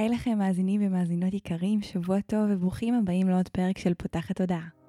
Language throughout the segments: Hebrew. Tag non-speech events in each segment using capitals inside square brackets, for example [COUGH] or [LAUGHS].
היי לכם מאזינים ומאזינות יקרים, שבוע טוב וברוכים הבאים לעוד פרק של פותחת תודעה.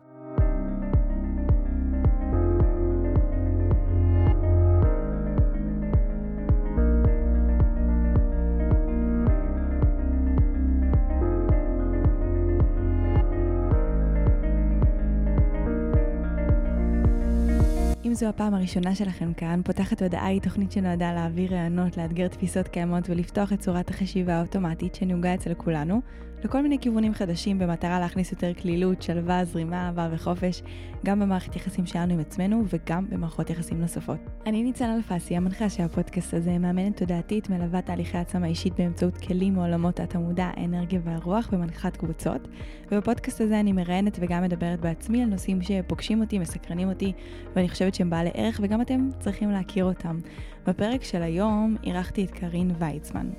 זו הפעם הראשונה שלכם כאן, פותחת הודעה היא תוכנית שנועדה להעביר רעיונות, לאתגר תפיסות קיימות ולפתוח את צורת החשיבה האוטומטית שנהוגה אצל כולנו, לכל מיני כיוונים חדשים במטרה להכניס יותר כלילות, שלווה, זרימה, אהבה וחופש, גם במערכת יחסים שלנו עם עצמנו וגם במערכות יחסים נוספות. אני ניצן אלפסי, המנחה של הפודקאסט הזה, מאמנת תודעתית, מלווה תהליכי עצמה אישית באמצעות כלים מעולמות התמודע, האנרגיה והרוח ומנחת קבוצות, ובפודקאסט הזה אני מראיינת וגם מדברת בעצמי על נושאים שפוגשים אותי, מסקרנים אותי, ואני חושבת שהם בעלי ערך וגם אתם צריכים להכיר אותם. בפרק של היום אירחתי את קרין ויצמן.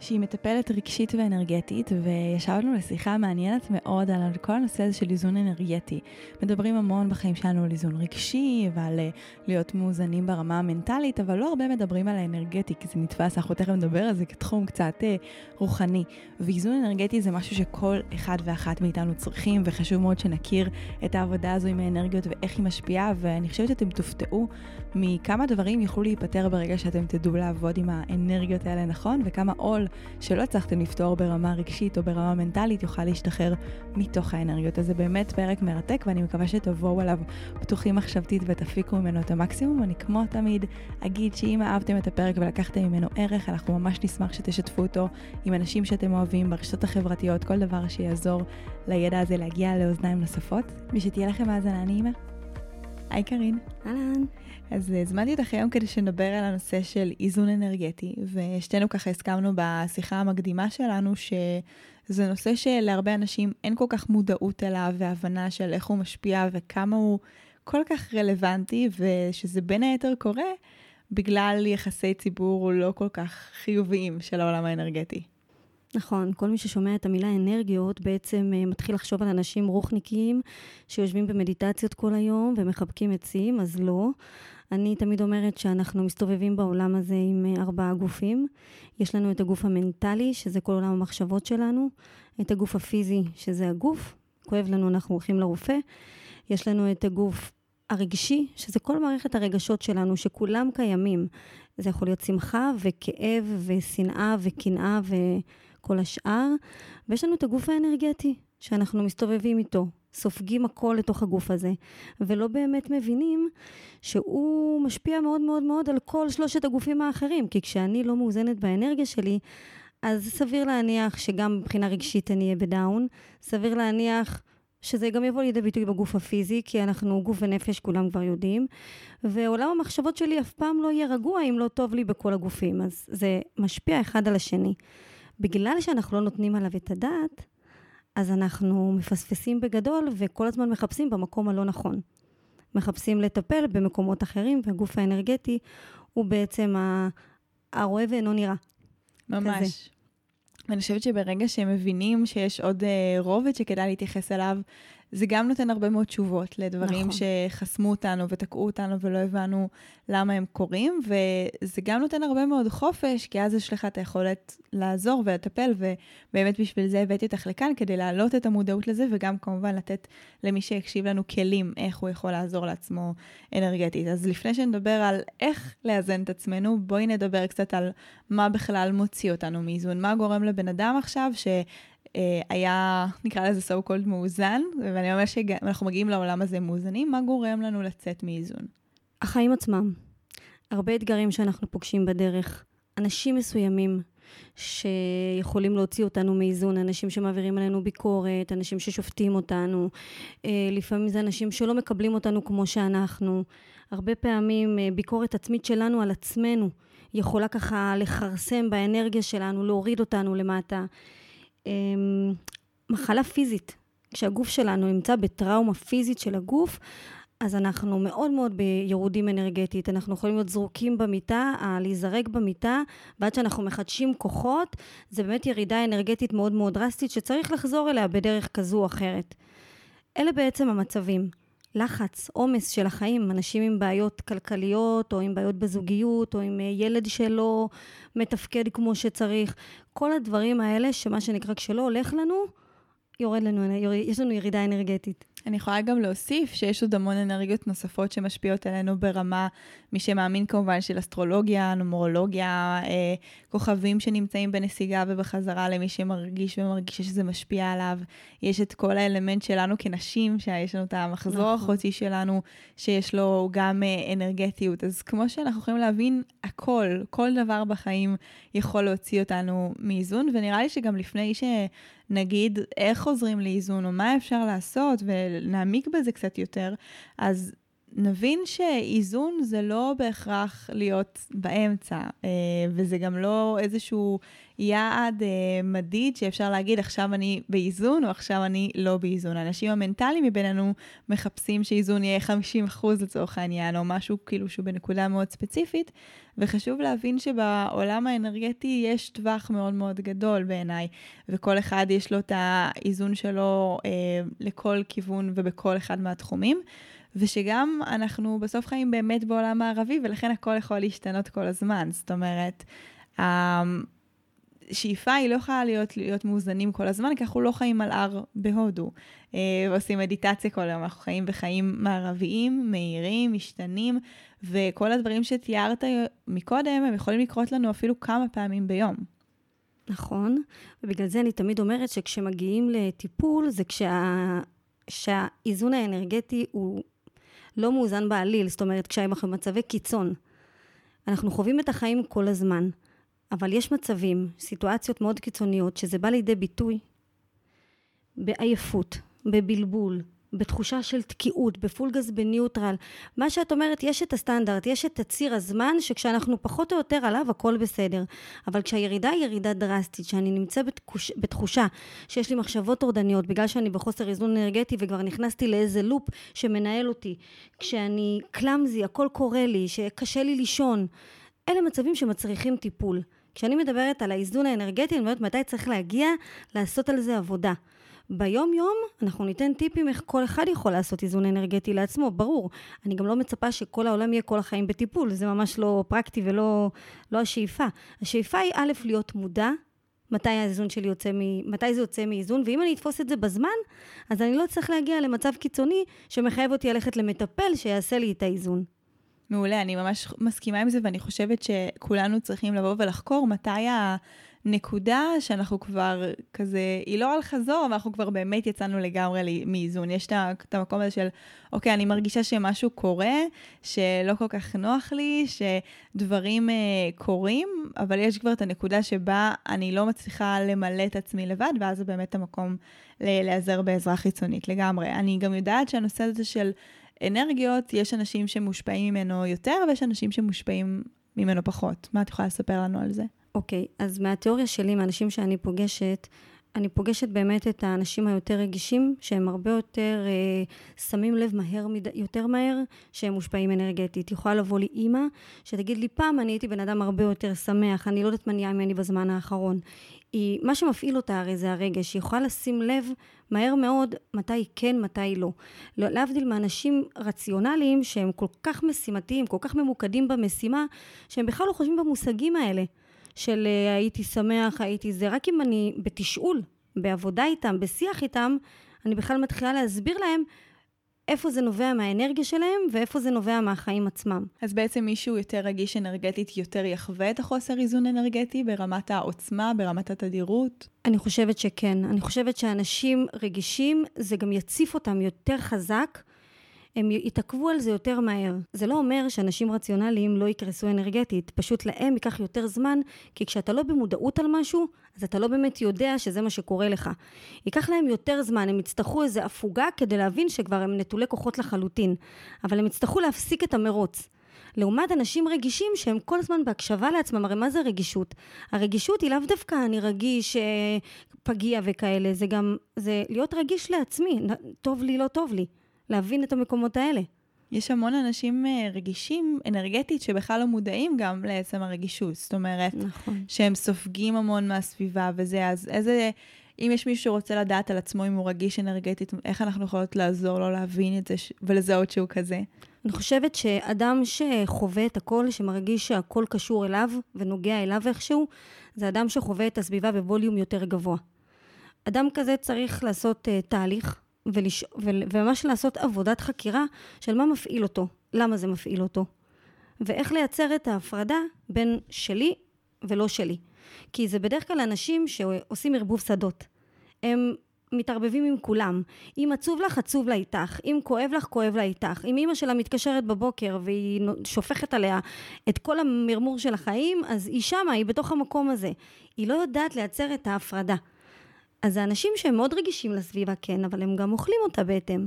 שהיא מטפלת רגשית ואנרגטית, וישבנו לשיחה מעניינת מאוד על כל הנושא הזה של איזון אנרגטי. מדברים המון בחיים שלנו על איזון רגשי ועל אה, להיות מאוזנים ברמה המנטלית, אבל לא הרבה מדברים על האנרגטי, כי זה נתפס, אנחנו תכף נדבר על זה כתחום קצת אה, רוחני. ואיזון אנרגטי זה משהו שכל אחד ואחת מאיתנו צריכים, וחשוב מאוד שנכיר את העבודה הזו עם האנרגיות ואיך היא משפיעה, ואני חושבת שאתם תופתעו מכמה דברים יוכלו להיפתר ברגע שאתם תדעו לעבוד עם האנרגיות האלה נכון, וכמה עול שלא הצלחתם לפתור ברמה רגשית או ברמה מנטלית יוכל להשתחרר מתוך האנרגיות. אז זה באמת פרק מרתק ואני מקווה שתבואו עליו פתוחים מחשבתית ותפיקו ממנו את המקסימום. אני כמו תמיד אגיד שאם אהבתם את הפרק ולקחתם ממנו ערך, אנחנו ממש נשמח שתשתפו אותו עם אנשים שאתם אוהבים ברשתות החברתיות, כל דבר שיעזור לידע הזה להגיע לאוזניים נוספות, ושתהיה לכם האזנה נעימה. היי קארין. אהלן. אז הזמנתי אותך היום כדי שנדבר על הנושא של איזון אנרגטי, ושתינו ככה הסכמנו בשיחה המקדימה שלנו שזה נושא שלהרבה אנשים אין כל כך מודעות אליו והבנה של איך הוא משפיע וכמה הוא כל כך רלוונטי, ושזה בין היתר קורה בגלל יחסי ציבור לא כל כך חיוביים של העולם האנרגטי. נכון, כל מי ששומע את המילה אנרגיות בעצם uh, מתחיל לחשוב על אנשים רוחניקים שיושבים במדיטציות כל היום ומחבקים עצים, אז לא. אני תמיד אומרת שאנחנו מסתובבים בעולם הזה עם uh, ארבעה גופים. יש לנו את הגוף המנטלי, שזה כל עולם המחשבות שלנו, את הגוף הפיזי, שזה הגוף, כואב לנו, אנחנו הולכים לרופא. יש לנו את הגוף הרגשי, שזה כל מערכת הרגשות שלנו, שכולם קיימים. זה יכול להיות שמחה וכאב ושנאה וקנאה ו... כל השאר, ויש לנו את הגוף האנרגטי, שאנחנו מסתובבים איתו, סופגים הכל לתוך הגוף הזה, ולא באמת מבינים שהוא משפיע מאוד מאוד מאוד על כל שלושת הגופים האחרים, כי כשאני לא מאוזנת באנרגיה שלי, אז סביר להניח שגם מבחינה רגשית אני אהיה בדאון, סביר להניח שזה גם יבוא לידי ביטוי בגוף הפיזי, כי אנחנו גוף ונפש, כולם כבר יודעים, ועולם המחשבות שלי אף פעם לא יהיה רגוע אם לא טוב לי בכל הגופים, אז זה משפיע אחד על השני. בגלל שאנחנו לא נותנים עליו את הדעת, אז אנחנו מפספסים בגדול וכל הזמן מחפשים במקום הלא נכון. מחפשים לטפל במקומות אחרים, והגוף האנרגטי הוא בעצם הרואה ואינו נראה. ממש. כזה. ואני חושבת שברגע שהם מבינים שיש עוד אה, רובד שכדאי להתייחס אליו, זה גם נותן הרבה מאוד תשובות לדברים נכון. שחסמו אותנו ותקעו אותנו ולא הבנו למה הם קורים, וזה גם נותן הרבה מאוד חופש, כי אז יש לך את היכולת לעזור ולטפל, ובאמת בשביל זה הבאתי אותך לכאן, כדי להעלות את המודעות לזה, וגם כמובן לתת למי שיקשיב לנו כלים איך הוא יכול לעזור לעצמו אנרגטית. אז לפני שנדבר על איך לאזן את עצמנו, בואי נדבר קצת על מה בכלל מוציא אותנו מאיזון, מה גורם לבן אדם עכשיו ש... אה, היה, נקרא לזה so called מאוזן, ואני אומרת שאנחנו מגיעים לעולם הזה מאוזנים, מה גורם לנו לצאת מאיזון? החיים עצמם. הרבה אתגרים שאנחנו פוגשים בדרך. אנשים מסוימים שיכולים להוציא אותנו מאיזון, אנשים שמעבירים עלינו ביקורת, אנשים ששופטים אותנו, אה, לפעמים זה אנשים שלא מקבלים אותנו כמו שאנחנו. הרבה פעמים אה, ביקורת עצמית שלנו על עצמנו יכולה ככה לכרסם באנרגיה שלנו, להוריד אותנו למטה. אמ, מחלה פיזית. כשהגוף שלנו נמצא בטראומה פיזית של הגוף, אז אנחנו מאוד מאוד בירודים אנרגטית. אנחנו יכולים להיות זרוקים במיטה, להיזרק במיטה, ועד שאנחנו מחדשים כוחות, זה באמת ירידה אנרגטית מאוד מאוד דרסטית, שצריך לחזור אליה בדרך כזו או אחרת. אלה בעצם המצבים. לחץ, עומס של החיים, אנשים עם בעיות כלכליות, או עם בעיות בזוגיות, או עם אה, ילד שלא מתפקד כמו שצריך. כל הדברים האלה, שמה שנקרא, כשלא הולך לנו, יורד לנו, יש לנו ירידה אנרגטית. אני יכולה גם להוסיף שיש עוד המון אנרגיות נוספות שמשפיעות עלינו ברמה, מי שמאמין כמובן של אסטרולוגיה, נומרולוגיה, אה, כוכבים שנמצאים בנסיגה ובחזרה למי שמרגיש ומרגיש שזה משפיע עליו. יש את כל האלמנט שלנו כנשים, שיש לנו את המחזור נכון. החוצי שלנו, שיש לו גם אה, אנרגטיות. אז כמו שאנחנו יכולים להבין, הכל, כל דבר בחיים יכול להוציא אותנו מאיזון, ונראה לי שגם לפני ש... נגיד איך חוזרים לאיזון או מה אפשר לעשות ונעמיק בזה קצת יותר, אז נבין שאיזון זה לא בהכרח להיות באמצע, אה, וזה גם לא איזשהו יעד אה, מדיד שאפשר להגיד עכשיו אני באיזון או עכשיו אני לא באיזון. האנשים המנטליים מבינינו מחפשים שאיזון יהיה 50% לצורך העניין, או משהו כאילו שהוא בנקודה מאוד ספציפית, וחשוב להבין שבעולם האנרגטי יש טווח מאוד מאוד גדול בעיניי, וכל אחד יש לו את האיזון שלו אה, לכל כיוון ובכל אחד מהתחומים. ושגם אנחנו בסוף חיים באמת בעולם הערבי, ולכן הכל יכול להשתנות כל הזמן. זאת אומרת, השאיפה היא לא יכולה להיות, להיות מאוזנים כל הזמן, כי אנחנו לא חיים על הר בהודו. אה, ועושים מדיטציה כל היום, אנחנו חיים בחיים מערביים, מהירים, משתנים, וכל הדברים שתיארת מקודם, הם יכולים לקרות לנו אפילו כמה פעמים ביום. נכון, ובגלל זה אני תמיד אומרת שכשמגיעים לטיפול, זה כשה... שהאיזון האנרגטי הוא לא מאוזן בעליל, זאת אומרת, כשאנחנו במצבי קיצון. אנחנו חווים את החיים כל הזמן, אבל יש מצבים, סיטואציות מאוד קיצוניות, שזה בא לידי ביטוי בעייפות, בבלבול, בתחושה של תקיעות, בפולגז בניוטרל. מה שאת אומרת, יש את הסטנדרט, יש את הציר הזמן, שכשאנחנו פחות או יותר עליו, הכל בסדר. אבל כשהירידה היא ירידה דרסטית, שאני נמצא בתחוש, בתחושה שיש לי מחשבות טורדניות, בגלל שאני בחוסר איזון אנרגטי וכבר נכנסתי לאיזה לופ שמנהל אותי, כשאני קלאמזי, הכל קורה לי, שקשה לי לישון, אלה מצבים שמצריכים טיפול. כשאני מדברת על האיזון האנרגטי, אני אומרת מתי צריך להגיע לעשות על זה עבודה. ביום יום אנחנו ניתן טיפים איך כל אחד יכול לעשות איזון אנרגטי לעצמו, ברור. אני גם לא מצפה שכל העולם יהיה כל החיים בטיפול, זה ממש לא פרקטי ולא לא השאיפה. השאיפה היא א', להיות מודע, מתי האיזון שלי יוצא מ... מתי זה יוצא מאיזון, ואם אני אתפוס את זה בזמן, אז אני לא צריך להגיע למצב קיצוני שמחייב אותי ללכת למטפל שיעשה לי את האיזון. מעולה, אני ממש מסכימה עם זה, ואני חושבת שכולנו צריכים לבוא ולחקור מתי ה... נקודה שאנחנו כבר כזה, היא לא על חזור, אבל אנחנו כבר באמת יצאנו לגמרי מאיזון. יש את המקום הזה של, אוקיי, אני מרגישה שמשהו קורה, שלא כל כך נוח לי, שדברים אה, קורים, אבל יש כבר את הנקודה שבה אני לא מצליחה למלא את עצמי לבד, ואז זה באמת המקום להיעזר בעזרה חיצונית לגמרי. אני גם יודעת שהנושא הזה של אנרגיות, יש אנשים שמושפעים ממנו יותר, ויש אנשים שמושפעים ממנו פחות. מה את יכולה לספר לנו על זה? אוקיי, okay, אז מהתיאוריה שלי, מהאנשים שאני פוגשת, אני פוגשת באמת את האנשים היותר רגישים, שהם הרבה יותר אה, שמים לב מהר, יותר מהר, שהם מושפעים אנרגטית. יכולה לבוא לי אימא, שתגיד לי, פעם אני הייתי בן אדם הרבה יותר שמח, אני לא יודעת מה נהיה ממני בזמן האחרון. היא, מה שמפעיל אותה הרי זה הרגש, היא יכולה לשים לב מהר מאוד מתי כן, מתי לא. לא. להבדיל מאנשים רציונליים שהם כל כך משימתיים, כל כך ממוקדים במשימה, שהם בכלל לא חושבים במושגים האלה. של אה, הייתי שמח, הייתי זה, רק אם אני בתשאול, בעבודה איתם, בשיח איתם, אני בכלל מתחילה להסביר להם איפה זה נובע מהאנרגיה שלהם ואיפה זה נובע מהחיים עצמם. אז בעצם מישהו יותר רגיש אנרגטית יותר יחווה את החוסר איזון אנרגטי ברמת העוצמה, ברמת התדירות? אני חושבת שכן. אני חושבת שאנשים רגישים, זה גם יציף אותם יותר חזק הם יתעכבו על זה יותר מהר. זה לא אומר שאנשים רציונליים לא יקרסו אנרגטית, פשוט להם ייקח יותר זמן, כי כשאתה לא במודעות על משהו, אז אתה לא באמת יודע שזה מה שקורה לך. ייקח להם יותר זמן, הם יצטרכו איזו הפוגה כדי להבין שכבר הם נטולי כוחות לחלוטין, אבל הם יצטרכו להפסיק את המרוץ. לעומת אנשים רגישים שהם כל הזמן בהקשבה לעצמם, הרי מה זה רגישות? הרגישות היא לאו דווקא אני רגיש, אה, פגיע וכאלה, זה גם, זה להיות רגיש לעצמי, טוב לי, לא טוב לי. להבין את המקומות האלה. יש המון אנשים אה, רגישים אנרגטית שבכלל לא מודעים גם לעצם הרגישות. זאת אומרת, נכון. שהם סופגים המון מהסביבה וזה, אז איזה, אם יש מישהו שרוצה לדעת על עצמו אם הוא רגיש אנרגטית, איך אנחנו יכולות לעזור לו להבין את זה. ולזהות שהוא כזה? אני חושבת שאדם שחווה את הכל, שמרגיש שהכל קשור אליו ונוגע אליו איכשהו, זה אדם שחווה את הסביבה בווליום יותר גבוה. אדם כזה צריך לעשות uh, תהליך, ולש... וממש לעשות עבודת חקירה של מה מפעיל אותו, למה זה מפעיל אותו, ואיך לייצר את ההפרדה בין שלי ולא שלי. כי זה בדרך כלל אנשים שעושים ערבוב שדות. הם מתערבבים עם כולם. אם עצוב לך, עצוב לה איתך. אם כואב לך, כואב לה איתך. אם אימא שלה מתקשרת בבוקר והיא שופכת עליה את כל המרמור של החיים, אז היא שמה, היא בתוך המקום הזה. היא לא יודעת לייצר את ההפרדה. אז זה אנשים שהם מאוד רגישים לסביבה, כן, אבל הם גם אוכלים אותה בהתאם.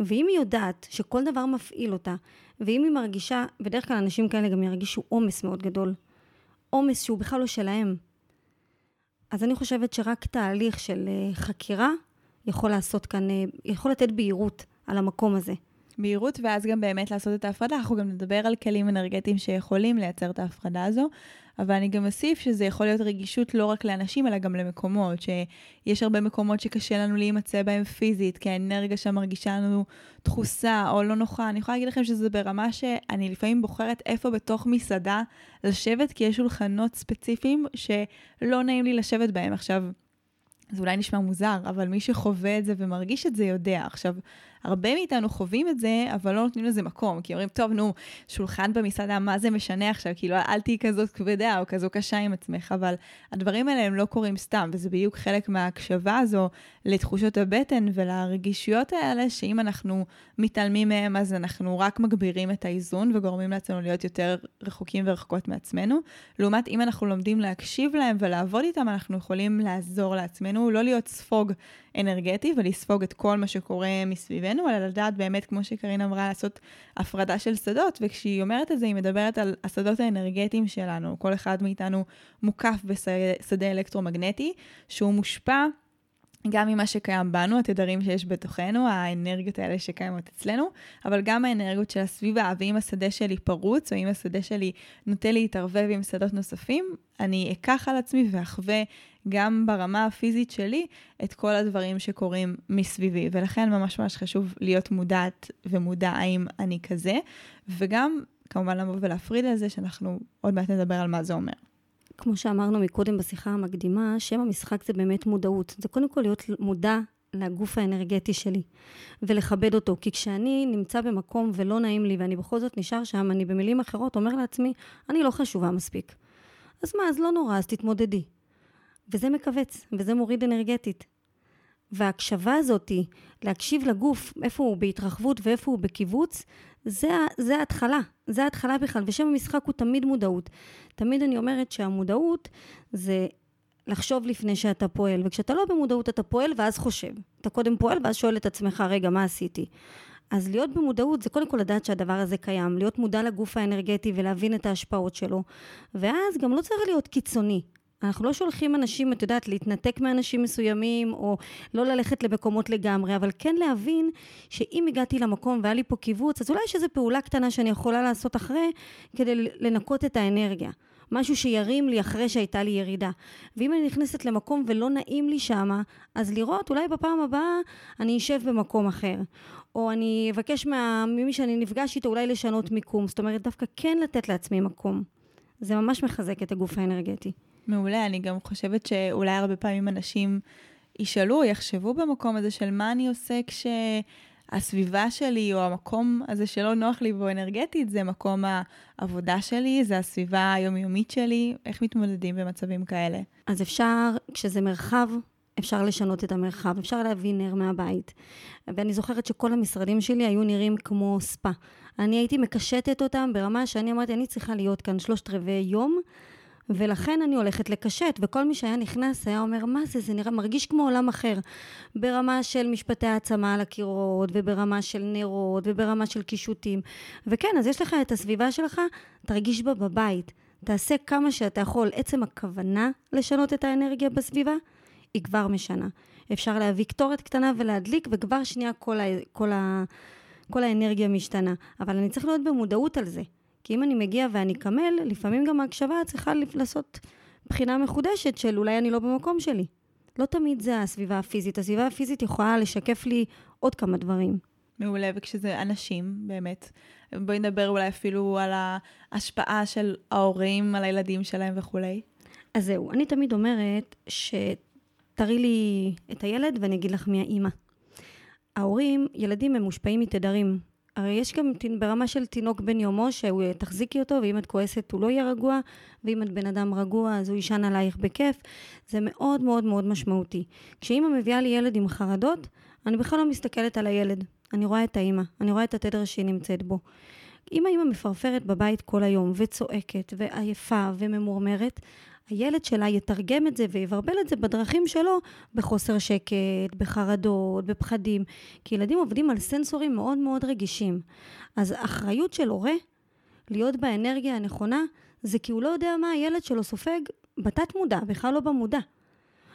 ואם היא יודעת שכל דבר מפעיל אותה, ואם היא מרגישה, בדרך כלל אנשים כאלה גם ירגישו עומס מאוד גדול. עומס שהוא בכלל לא שלהם. אז אני חושבת שרק תהליך של אה, חקירה יכול לעשות כאן, אה, יכול לתת בהירות על המקום הזה. בהירות, ואז גם באמת לעשות את ההפרדה. אנחנו גם נדבר על כלים אנרגטיים שיכולים לייצר את ההפרדה הזו, אבל אני גם אוסיף שזה יכול להיות רגישות לא רק לאנשים, אלא גם למקומות, שיש הרבה מקומות שקשה לנו להימצא בהם פיזית, כי האנרגיה שם מרגישה לנו דחוסה או לא נוחה. אני יכולה להגיד לכם שזה ברמה שאני לפעמים בוחרת איפה בתוך מסעדה לשבת, כי יש שולחנות ספציפיים שלא נעים לי לשבת בהם. עכשיו, זה אולי נשמע מוזר, אבל מי שחווה את זה ומרגיש את זה יודע. עכשיו, הרבה מאיתנו חווים את זה, אבל לא נותנים לזה מקום, כי אומרים, טוב, נו, שולחן במסעדה, מה זה משנה עכשיו? כאילו, אל תהיי כזאת כבדה או כזו קשה עם עצמך, אבל הדברים האלה הם לא קורים סתם, וזה בדיוק חלק מההקשבה הזו לתחושות הבטן ולרגישויות האלה, שאם אנחנו מתעלמים מהם, אז אנחנו רק מגבירים את האיזון וגורמים לעצמנו להיות יותר רחוקים ורחוקות מעצמנו. לעומת אם אנחנו לומדים להקשיב להם ולעבוד איתם, אנחנו יכולים לעזור לעצמנו, לא להיות ספוג אנרגטי ולספוג את כל מה שקורה מסביבנו, אלא לדעת באמת, כמו שקרין אמרה, לעשות הפרדה של שדות, וכשהיא אומרת את זה, היא מדברת על השדות האנרגטיים שלנו. כל אחד מאיתנו מוקף בשדה אלקטרומגנטי, שהוא מושפע גם ממה שקיים בנו, התדרים שיש בתוכנו, האנרגיות האלה שקיימות אצלנו, אבל גם האנרגיות של הסביבה. ואם השדה שלי פרוץ, או אם השדה שלי נוטה להתערבב עם שדות נוספים, אני אקח על עצמי ואחווה גם ברמה הפיזית שלי את כל הדברים שקורים מסביבי. ולכן ממש ממש חשוב להיות מודעת ומודע האם אני כזה, וגם כמובן לבוא ולהפריד על זה, שאנחנו עוד מעט נדבר על מה זה אומר. כמו שאמרנו מקודם בשיחה המקדימה, שם המשחק זה באמת מודעות. זה קודם כל להיות מודע לגוף האנרגטי שלי, ולכבד אותו. כי כשאני נמצא במקום ולא נעים לי, ואני בכל זאת נשאר שם, אני במילים אחרות אומר לעצמי, אני לא חשובה מספיק. אז מה, אז לא נורא, אז תתמודדי. וזה מכווץ, וזה מוריד אנרגטית. וההקשבה הזאתי, להקשיב לגוף, איפה הוא בהתרחבות ואיפה הוא בקיבוץ, זה, זה ההתחלה, זה ההתחלה בכלל, ושם המשחק הוא תמיד מודעות. תמיד אני אומרת שהמודעות זה לחשוב לפני שאתה פועל, וכשאתה לא במודעות אתה פועל ואז חושב. אתה קודם פועל ואז שואל את עצמך, רגע, מה עשיתי? אז להיות במודעות זה קודם כל לדעת שהדבר הזה קיים, להיות מודע לגוף האנרגטי ולהבין את ההשפעות שלו. ואז גם לא צריך להיות קיצוני. אנחנו לא שולחים אנשים, את יודעת, להתנתק מאנשים מסוימים, או לא ללכת למקומות לגמרי, אבל כן להבין שאם הגעתי למקום והיה לי פה קיבוץ, אז אולי יש איזו פעולה קטנה שאני יכולה לעשות אחרי, כדי לנקות את האנרגיה. משהו שירים לי אחרי שהייתה לי ירידה. ואם אני נכנסת למקום ולא נעים לי שמה, אז לראות, אולי בפעם הבאה אני אשב במקום אחר. או אני אבקש מה, ממי שאני נפגש איתו אולי לשנות מיקום. זאת אומרת, דווקא כן לתת לעצמי מקום. זה ממש מחזק את הגוף האנרגטי. מעולה, אני גם חושבת שאולי הרבה פעמים אנשים ישאלו, יחשבו במקום הזה של מה אני עושה כשהסביבה שלי או המקום הזה שלא נוח לי בו אנרגטית, זה מקום העבודה שלי, זה הסביבה היומיומית שלי, איך מתמודדים במצבים כאלה? אז אפשר, כשזה מרחב, אפשר לשנות את המרחב, אפשר להביא נר מהבית. ואני זוכרת שכל המשרדים שלי היו נראים כמו ספא. אני הייתי מקשטת אותם ברמה שאני אמרתי, אני צריכה להיות כאן שלושת רבעי יום. ולכן אני הולכת לקשט, וכל מי שהיה נכנס היה אומר, מה זה, זה נראה, מרגיש כמו עולם אחר. ברמה של משפטי העצמה על הקירות, וברמה של נרות, וברמה של קישוטים. וכן, אז יש לך את הסביבה שלך, תרגיש בה בבית. תעשה כמה שאתה יכול. עצם הכוונה לשנות את האנרגיה בסביבה, היא כבר משנה. אפשר להביא קטורת קטנה ולהדליק, וכבר שנייה כל, ה, כל, ה, כל האנרגיה משתנה. אבל אני צריך להיות במודעות על זה. כי אם אני מגיע ואני קמל, לפעמים גם ההקשבה צריכה לעשות בחינה מחודשת של אולי אני לא במקום שלי. לא תמיד זה הסביבה הפיזית. הסביבה הפיזית יכולה לשקף לי עוד כמה דברים. מעולה, וכשזה אנשים, באמת, בואי נדבר אולי אפילו על ההשפעה של ההורים על הילדים שלהם וכולי. אז זהו, אני תמיד אומרת שתראי לי את הילד ואני אגיד לך מי האימא. ההורים, ילדים הם מושפעים מתדרים. הרי יש גם ברמה של תינוק בן יומו, שהוא תחזיקי אותו, ואם את כועסת הוא לא יהיה רגוע, ואם את בן אדם רגוע אז הוא יישן עלייך בכיף. זה מאוד מאוד מאוד משמעותי. כשאימא מביאה לי ילד עם חרדות, אני בכלל לא מסתכלת על הילד. אני רואה את האימא, אני רואה את התדר שהיא נמצאת בו. אם האימא מפרפרת בבית כל היום, וצועקת, ועייפה, וממורמרת, הילד שלה יתרגם את זה ויברבל את זה בדרכים שלו, בחוסר שקט, בחרדות, בפחדים. כי ילדים עובדים על סנסורים מאוד מאוד רגישים. אז אחריות של הורה להיות באנרגיה הנכונה, זה כי הוא לא יודע מה הילד שלו סופג בתת מודע, בכלל לא במודע.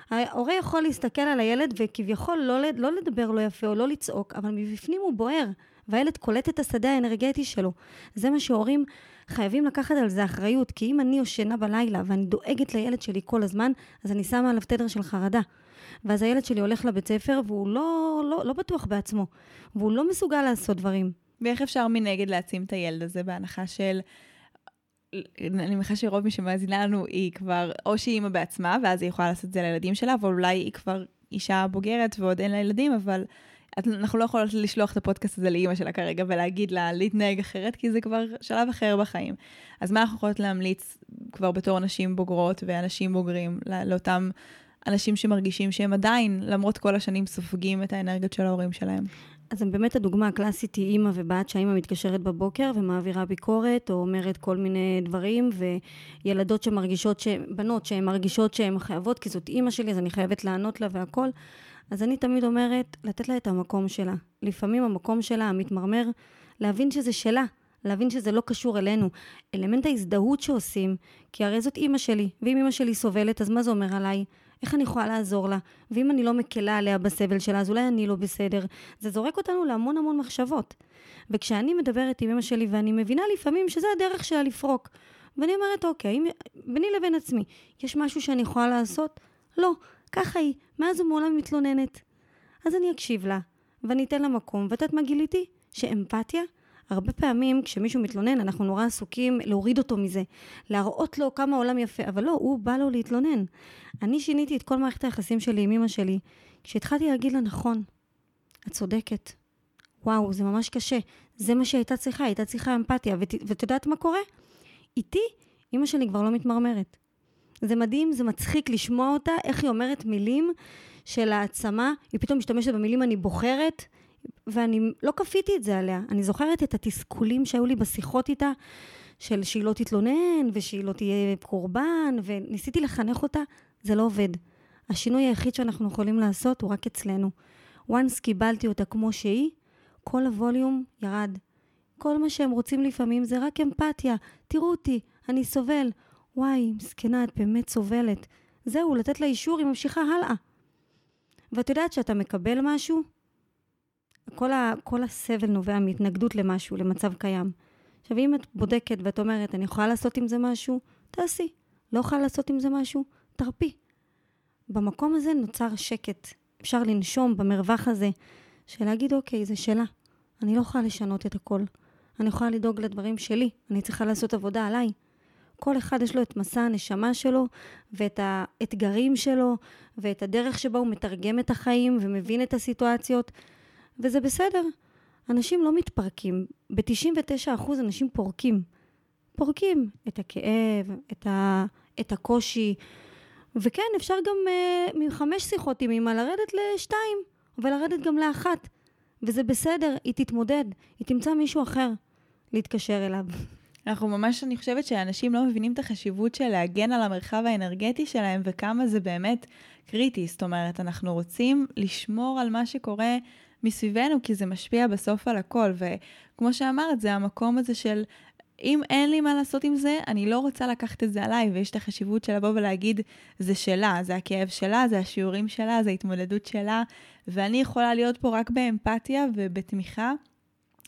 ההורה יכול להסתכל על הילד וכביכול לא, לא לדבר לא יפה או לא לצעוק, אבל מבפנים הוא בוער, והילד קולט את השדה האנרגטי שלו. זה מה שהורים חייבים לקחת על זה אחריות, כי אם אני ישנה בלילה ואני דואגת לילד שלי כל הזמן, אז אני שמה עליו תדר של חרדה. ואז הילד שלי הולך לבית ספר והוא לא, לא, לא בטוח בעצמו, והוא לא מסוגל לעשות דברים. ואיך אפשר מנגד להעצים את הילד הזה בהנחה של... אני מניחה שרוב מי שמאזינה לנו היא כבר, או שהיא אימא בעצמה, ואז היא יכולה לעשות את זה לילדים שלה, אבל אולי היא כבר אישה בוגרת ועוד אין לה ילדים, אבל אנחנו לא יכולות לשלוח את הפודקאסט הזה לאימא שלה כרגע ולהגיד לה להתנהג אחרת, כי זה כבר שלב אחר בחיים. אז מה אנחנו יכולות להמליץ כבר בתור נשים בוגרות ואנשים בוגרים לאותם אנשים שמרגישים שהם עדיין, למרות כל השנים, סופגים את האנרגיות של ההורים שלהם? אז באמת הדוגמה הקלאסית היא אימא ובת, שהאימא מתקשרת בבוקר ומעבירה ביקורת, או אומרת כל מיני דברים, וילדות שמרגישות, ש... בנות שהן מרגישות שהן חייבות, כי זאת אימא שלי, אז אני חייבת לענות לה והכל. אז אני תמיד אומרת, לתת לה את המקום שלה. לפעמים המקום שלה, המתמרמר, להבין שזה שלה. להבין שזה לא קשור אלינו. אלמנט ההזדהות שעושים, כי הרי זאת אימא שלי, ואם אימא שלי סובלת, אז מה זה אומר עליי? איך אני יכולה לעזור לה? ואם אני לא מקלה עליה בסבל שלה, אז אולי אני לא בסדר. זה זורק אותנו להמון המון מחשבות. וכשאני מדברת עם אמא שלי, ואני מבינה לפעמים שזה הדרך שלה לפרוק, ואני אומרת, אוקיי, ביני לבין עצמי, יש משהו שאני יכולה לעשות? לא, ככה היא, מאז ומעולם מתלוננת. אז אני אקשיב לה, ואני אתן לה מקום, ואת יודעת מה גיליתי? שאמפתיה הרבה פעמים כשמישהו מתלונן, אנחנו נורא עסוקים להוריד אותו מזה, להראות לו כמה העולם יפה, אבל לא, הוא בא לו להתלונן. אני שיניתי את כל מערכת היחסים שלי עם אמא שלי, כשהתחלתי להגיד לה, נכון, את צודקת. וואו, זה ממש קשה. זה מה שהייתה צריכה, הייתה צריכה אמפתיה. ואת יודעת מה קורה? איתי, אמא שלי כבר לא מתמרמרת. זה מדהים, זה מצחיק לשמוע אותה, איך היא אומרת מילים של העצמה, היא פתאום משתמשת במילים אני בוחרת, ואני לא כפיתי את זה עליה. אני זוכרת את התסכולים שהיו לי בשיחות איתה, של שהיא לא תתלונן, ושהיא לא תהיה קורבן, וניסיתי לחנך אותה, זה לא עובד. השינוי היחיד שאנחנו יכולים לעשות הוא רק אצלנו. once קיבלתי אותה כמו שהיא, כל הווליום ירד. כל מה שהם רוצים לפעמים זה רק אמפתיה. תראו אותי, אני סובל. וואי, מסכנה, את באמת סובלת. זהו, לתת לה אישור, היא ממשיכה הלאה. ואת יודעת שאתה מקבל משהו, כל, ה, כל הסבל נובע מהתנגדות למשהו, למצב קיים. עכשיו, אם את בודקת ואת אומרת, אני יכולה לעשות עם זה משהו, תעשי. לא יכולה לעשות עם זה משהו, תרפי. במקום הזה נוצר שקט. אפשר לנשום במרווח הזה, של להגיד, אוקיי, זה שלה. אני לא יכולה לשנות את הכל. אני יכולה לדאוג לדברים שלי, אני צריכה לעשות עבודה עליי. כל אחד יש לו את מסע הנשמה שלו, ואת האתגרים שלו, ואת הדרך שבה הוא מתרגם את החיים ומבין את הסיטואציות. וזה בסדר. אנשים לא מתפרקים. ב-99% אנשים פורקים. פורקים את הכאב, את, ה, את הקושי. וכן, אפשר גם uh, מחמש שיחות עם אמא לרדת לשתיים, ולרדת גם לאחת. וזה בסדר, היא תתמודד, היא תמצא מישהו אחר להתקשר אליו. אנחנו ממש, אני חושבת שאנשים לא מבינים את החשיבות של להגן על המרחב האנרגטי שלהם וכמה זה באמת קריטי. זאת אומרת, אנחנו רוצים לשמור על מה שקורה מסביבנו, כי זה משפיע בסוף על הכל. וכמו שאמרת, זה המקום הזה של אם אין לי מה לעשות עם זה, אני לא רוצה לקחת את זה עליי, ויש את החשיבות של לבוא ולהגיד, זה שלה, זה הכאב שלה, זה השיעורים שלה, זה ההתמודדות שלה, ואני יכולה להיות פה רק באמפתיה ובתמיכה.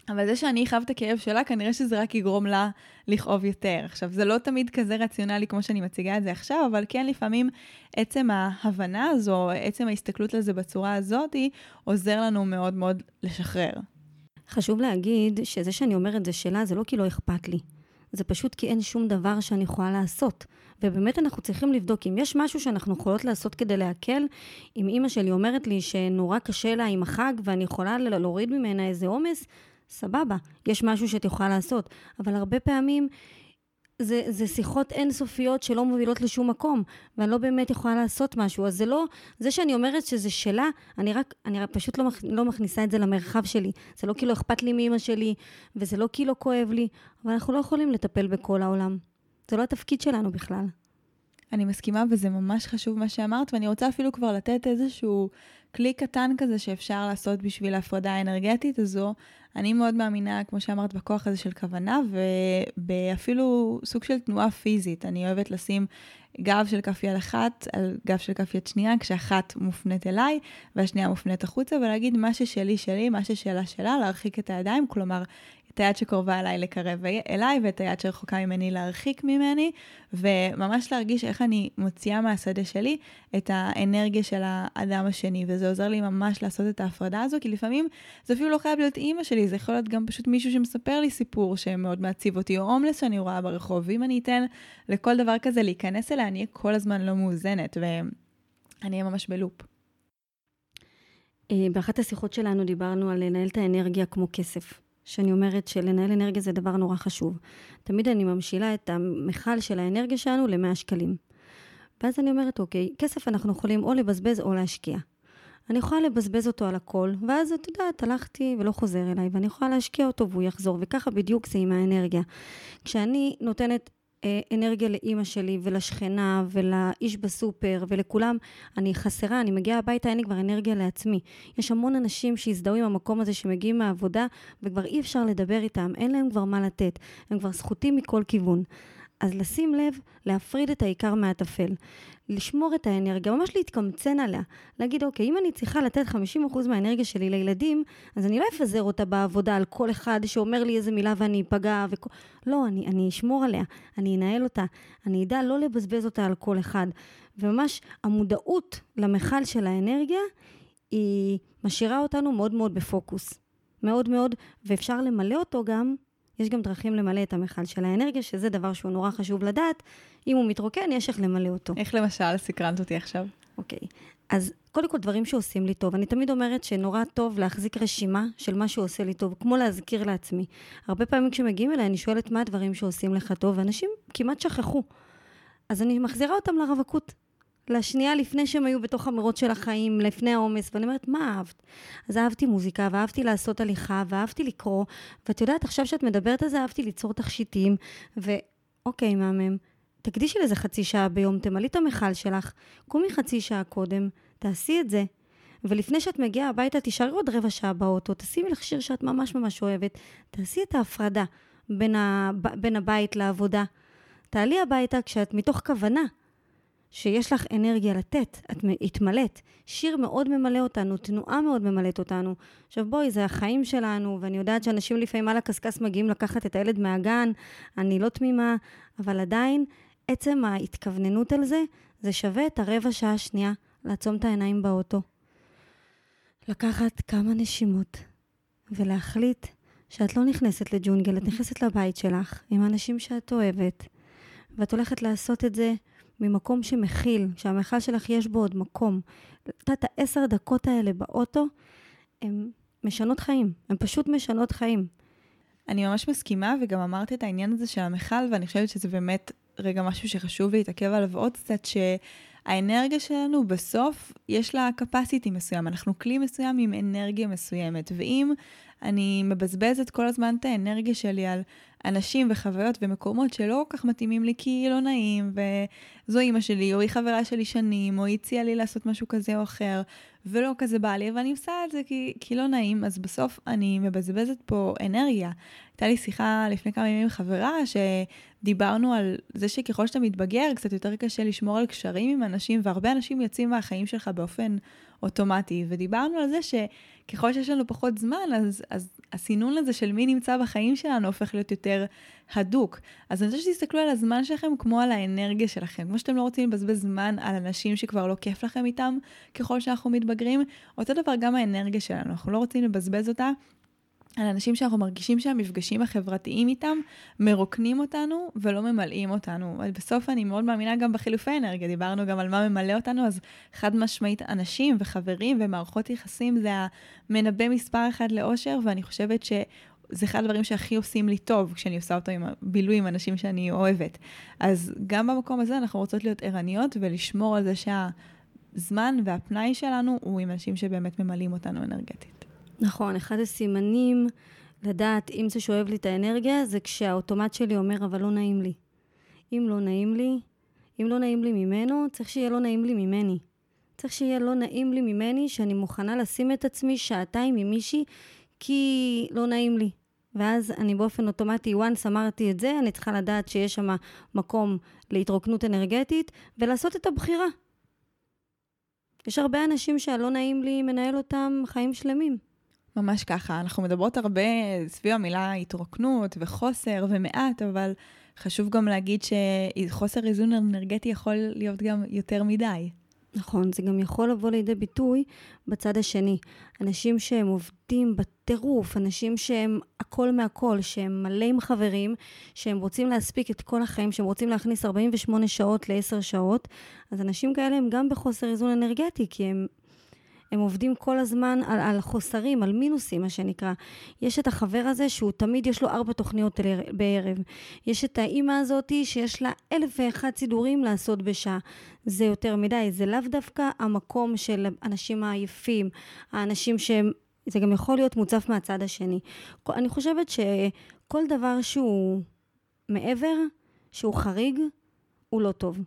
אבל זה שאני אכאב את הכאב שלה, כנראה שזה רק יגרום לה לכאוב יותר. עכשיו, זה לא תמיד כזה רציונלי כמו שאני מציגה את זה עכשיו, אבל כן, לפעמים עצם ההבנה הזו, עצם ההסתכלות על זה בצורה הזאת, עוזר לנו מאוד מאוד לשחרר. חשוב להגיד שזה שאני אומרת זה שלה, זה לא כי לא אכפת לי. זה פשוט כי אין שום דבר שאני יכולה לעשות. ובאמת אנחנו צריכים לבדוק אם יש משהו שאנחנו יכולות לעשות כדי להקל. אם אימא שלי אומרת לי שנורא קשה לה עם החג ואני יכולה להוריד ממנה איזה עומס, סבבה, יש משהו שאת יכולה לעשות. אבל הרבה פעמים זה, זה שיחות אינסופיות שלא מובילות לשום מקום, ואני לא באמת יכולה לעשות משהו. אז זה לא, זה שאני אומרת שזה שלה, אני רק, אני רק פשוט לא, מכ, לא מכניסה את זה למרחב שלי. זה לא כי לא אכפת לי מאמא שלי, וזה לא כי לא כואב לי, אבל אנחנו לא יכולים לטפל בכל העולם. זה לא התפקיד שלנו בכלל. אני מסכימה, וזה ממש חשוב מה שאמרת, ואני רוצה אפילו כבר לתת איזשהו כלי קטן כזה שאפשר לעשות בשביל ההפרדה האנרגטית הזו. אני מאוד מאמינה, כמו שאמרת, בכוח הזה של כוונה, ובאפילו סוג של תנועה פיזית. אני אוהבת לשים גב של כף יד אחת על גב של כף יד שנייה, כשאחת מופנית אליי והשנייה מופנית החוצה, ולהגיד מה ששלי שלי, מה ששלה שלה, להרחיק את הידיים, כלומר, את היד שקרובה אליי לקרב אליי, ואת היד שרחוקה ממני להרחיק ממני, וממש להרגיש איך אני מוציאה מהשדה שלי את האנרגיה של האדם השני, וזה עוזר לי ממש לעשות את ההפרדה הזו, כי לפעמים זה אפילו לא חייב להיות אימא שלי, זה יכול להיות גם פשוט מישהו שמספר לי סיפור שמאוד מעציב אותי, או הומלס שאני רואה ברחוב, ואם אני אתן לכל דבר כזה להיכנס אליה, אני אהיה כל הזמן לא מאוזנת, ואני אהיה ממש בלופ. אה, באחת השיחות שלנו דיברנו על לנהל את האנרגיה כמו כסף. שאני אומרת שלנהל אנרגיה זה דבר נורא חשוב. תמיד אני ממשילה את המכל של האנרגיה שלנו ל-100 שקלים. ואז אני אומרת, אוקיי, כסף אנחנו יכולים או לבזבז או להשקיע. אני יכולה לבזבז אותו על הכל, ואז את יודעת, הלכתי ולא חוזר אליי, ואני יכולה להשקיע אותו והוא יחזור, וככה בדיוק זה עם האנרגיה. כשאני נותנת אנרגיה לאימא שלי ולשכנה ולאיש בסופר ולכולם, אני חסרה, אני מגיעה הביתה, אין לי כבר אנרגיה לעצמי. יש המון אנשים שהזדהו עם המקום הזה שמגיעים מהעבודה וכבר אי אפשר לדבר איתם, אין להם כבר מה לתת, הם כבר סחוטים מכל כיוון. אז לשים לב, להפריד את העיקר מהטפל. לשמור את האנרגיה, ממש להתקמצן עליה. להגיד, אוקיי, אם אני צריכה לתת 50% מהאנרגיה שלי לילדים, אז אני לא אפזר אותה בעבודה על כל אחד שאומר לי איזה מילה ואני אפגע. וכו... לא, אני, אני אשמור עליה, אני אנהל אותה. אני אדע לא לבזבז אותה על כל אחד. וממש המודעות למכל של האנרגיה, היא משאירה אותנו מאוד מאוד בפוקוס. מאוד מאוד, ואפשר למלא אותו גם יש גם דרכים למלא את המכל של האנרגיה, שזה דבר שהוא נורא חשוב לדעת. אם הוא מתרוקן, יש איך למלא אותו. איך למשל? סקרנת אותי עכשיו. אוקיי. אז קודם כל, דברים שעושים לי טוב. אני תמיד אומרת שנורא טוב להחזיק רשימה של מה שעושה לי טוב, כמו להזכיר לעצמי. הרבה פעמים כשמגיעים אליי, אני שואלת מה הדברים שעושים לך טוב, ואנשים כמעט שכחו. אז אני מחזירה אותם לרווקות. לשנייה לפני שהם היו בתוך המרוץ של החיים, לפני העומס, ואני אומרת, מה אהבת? אז אהבתי מוזיקה, ואהבתי לעשות הליכה, ואהבתי לקרוא, ואת יודעת, עכשיו שאת מדברת על זה, אהבתי ליצור תכשיטים, ואוקיי, מהמם, תקדישי לזה חצי שעה ביום, תמלאי את המכל שלך, קומי חצי שעה קודם, תעשי את זה. ולפני שאת מגיעה הביתה, תישארי עוד רבע שעה באוטו, תשימי לך שיר שאת ממש ממש אוהבת, תעשי את ההפרדה בין, ה... בין הבית לעבודה. תעלי הביתה כשאת מתוך כוונה. שיש לך אנרגיה לתת, את התמלאת. שיר מאוד ממלא אותנו, תנועה מאוד ממלאת אותנו. עכשיו בואי, זה החיים שלנו, ואני יודעת שאנשים לפעמים על הקשקש מגיעים לקחת את הילד מהגן, אני לא תמימה, אבל עדיין, עצם ההתכווננות על זה, זה שווה את הרבע שעה השנייה לעצום את העיניים באוטו. לקחת כמה נשימות ולהחליט שאת לא נכנסת לג'ונגל, את נכנסת לבית שלך עם האנשים שאת אוהבת, ואת הולכת לעשות את זה ממקום שמכיל, שהמכל שלך יש בו עוד מקום. את יודעת, העשר דקות האלה באוטו, הן משנות חיים, הן פשוט משנות חיים. אני ממש מסכימה, וגם אמרתי את העניין הזה של המכל, ואני חושבת שזה באמת רגע משהו שחשוב להתעכב עליו עוד קצת, שהאנרגיה שלנו בסוף יש לה capacity מסוים, אנחנו כלי מסוים עם אנרגיה מסוימת, ואם אני מבזבזת כל הזמן את האנרגיה שלי על אנשים וחוויות ומקומות שלא כל כך מתאימים לי כי לא נעים, וזו אימא שלי, או היא חברה שלי שנים, או היא הציעה לי לעשות משהו כזה או אחר, ולא כזה בא לי, ואני עושה את זה כי, כי לא נעים, אז בסוף אני מבזבזת פה אנרגיה. הייתה לי שיחה לפני כמה ימים עם חברה, שדיברנו על זה שככל שאתה מתבגר, קצת יותר קשה לשמור על קשרים עם אנשים, והרבה אנשים יוצאים מהחיים שלך באופן אוטומטי. ודיברנו על זה שככל שיש לנו פחות זמן, אז, אז הסינון הזה של מי נמצא בחיים שלנו הופך להיות יותר הדוק. אז אני רוצה שתסתכלו על הזמן שלכם כמו על האנרגיה שלכם. כמו שאתם לא רוצים לבזבז זמן על אנשים שכבר לא כיף לכם איתם ככל שאנחנו מתבגרים, אותו דבר גם האנרגיה שלנו. אנחנו לא רוצים לבזבז אותה על אנשים שאנחנו מרגישים שהמפגשים החברתיים איתם מרוקנים אותנו ולא ממלאים אותנו. בסוף אני מאוד מאמינה גם בחילופי אנרגיה, דיברנו גם על מה ממלא אותנו, אז חד משמעית אנשים וחברים ומערכות יחסים זה המנבא מספר אחד לאושר, ואני חושבת ש... זה אחד הדברים שהכי עושים לי טוב כשאני עושה אותו עם בילוי עם אנשים שאני אוהבת. אז גם במקום הזה אנחנו רוצות להיות ערניות ולשמור על זה שהזמן והפנאי שלנו הוא עם אנשים שבאמת ממלאים אותנו אנרגטית. נכון, אחד הסימנים לדעת אם זה שואב לי את האנרגיה, זה כשהאוטומט שלי אומר, אבל לא נעים לי. אם לא נעים לי, אם לא נעים לי ממנו, צריך שיהיה לא נעים לי ממני. צריך שיהיה לא נעים לי ממני, שאני מוכנה לשים את עצמי שעתיים עם מישהי, כי לא נעים לי. ואז אני באופן אוטומטי, once אמרתי את זה, אני צריכה לדעת שיש שם מקום להתרוקנות אנרגטית, ולעשות את הבחירה. יש הרבה אנשים שהלא נעים לי מנהל אותם חיים שלמים. ממש ככה. אנחנו מדברות הרבה סביב המילה התרוקנות וחוסר ומעט, אבל חשוב גם להגיד שחוסר איזון אנרגטי יכול להיות גם יותר מדי. נכון, זה גם יכול לבוא לידי ביטוי בצד השני. אנשים שהם עובדים בטירוף, אנשים שהם הכל מהכל, שהם מלא עם חברים, שהם רוצים להספיק את כל החיים, שהם רוצים להכניס 48 שעות ל-10 שעות, אז אנשים כאלה הם גם בחוסר איזון אנרגטי, כי הם הם עובדים כל הזמן על, על חוסרים, על מינוסים, מה שנקרא. יש את החבר הזה שהוא תמיד יש לו ארבע תוכניות בערב. יש את האימא הזאתי שיש לה אלף ואחד סידורים לעשות בשעה. זה יותר מדי, זה לאו דווקא המקום של האנשים העייפים, האנשים שהם... זה גם יכול להיות מוצף מהצד השני. אני חושבת שכל דבר שהוא מעבר, שהוא חריג, הוא לא טוב.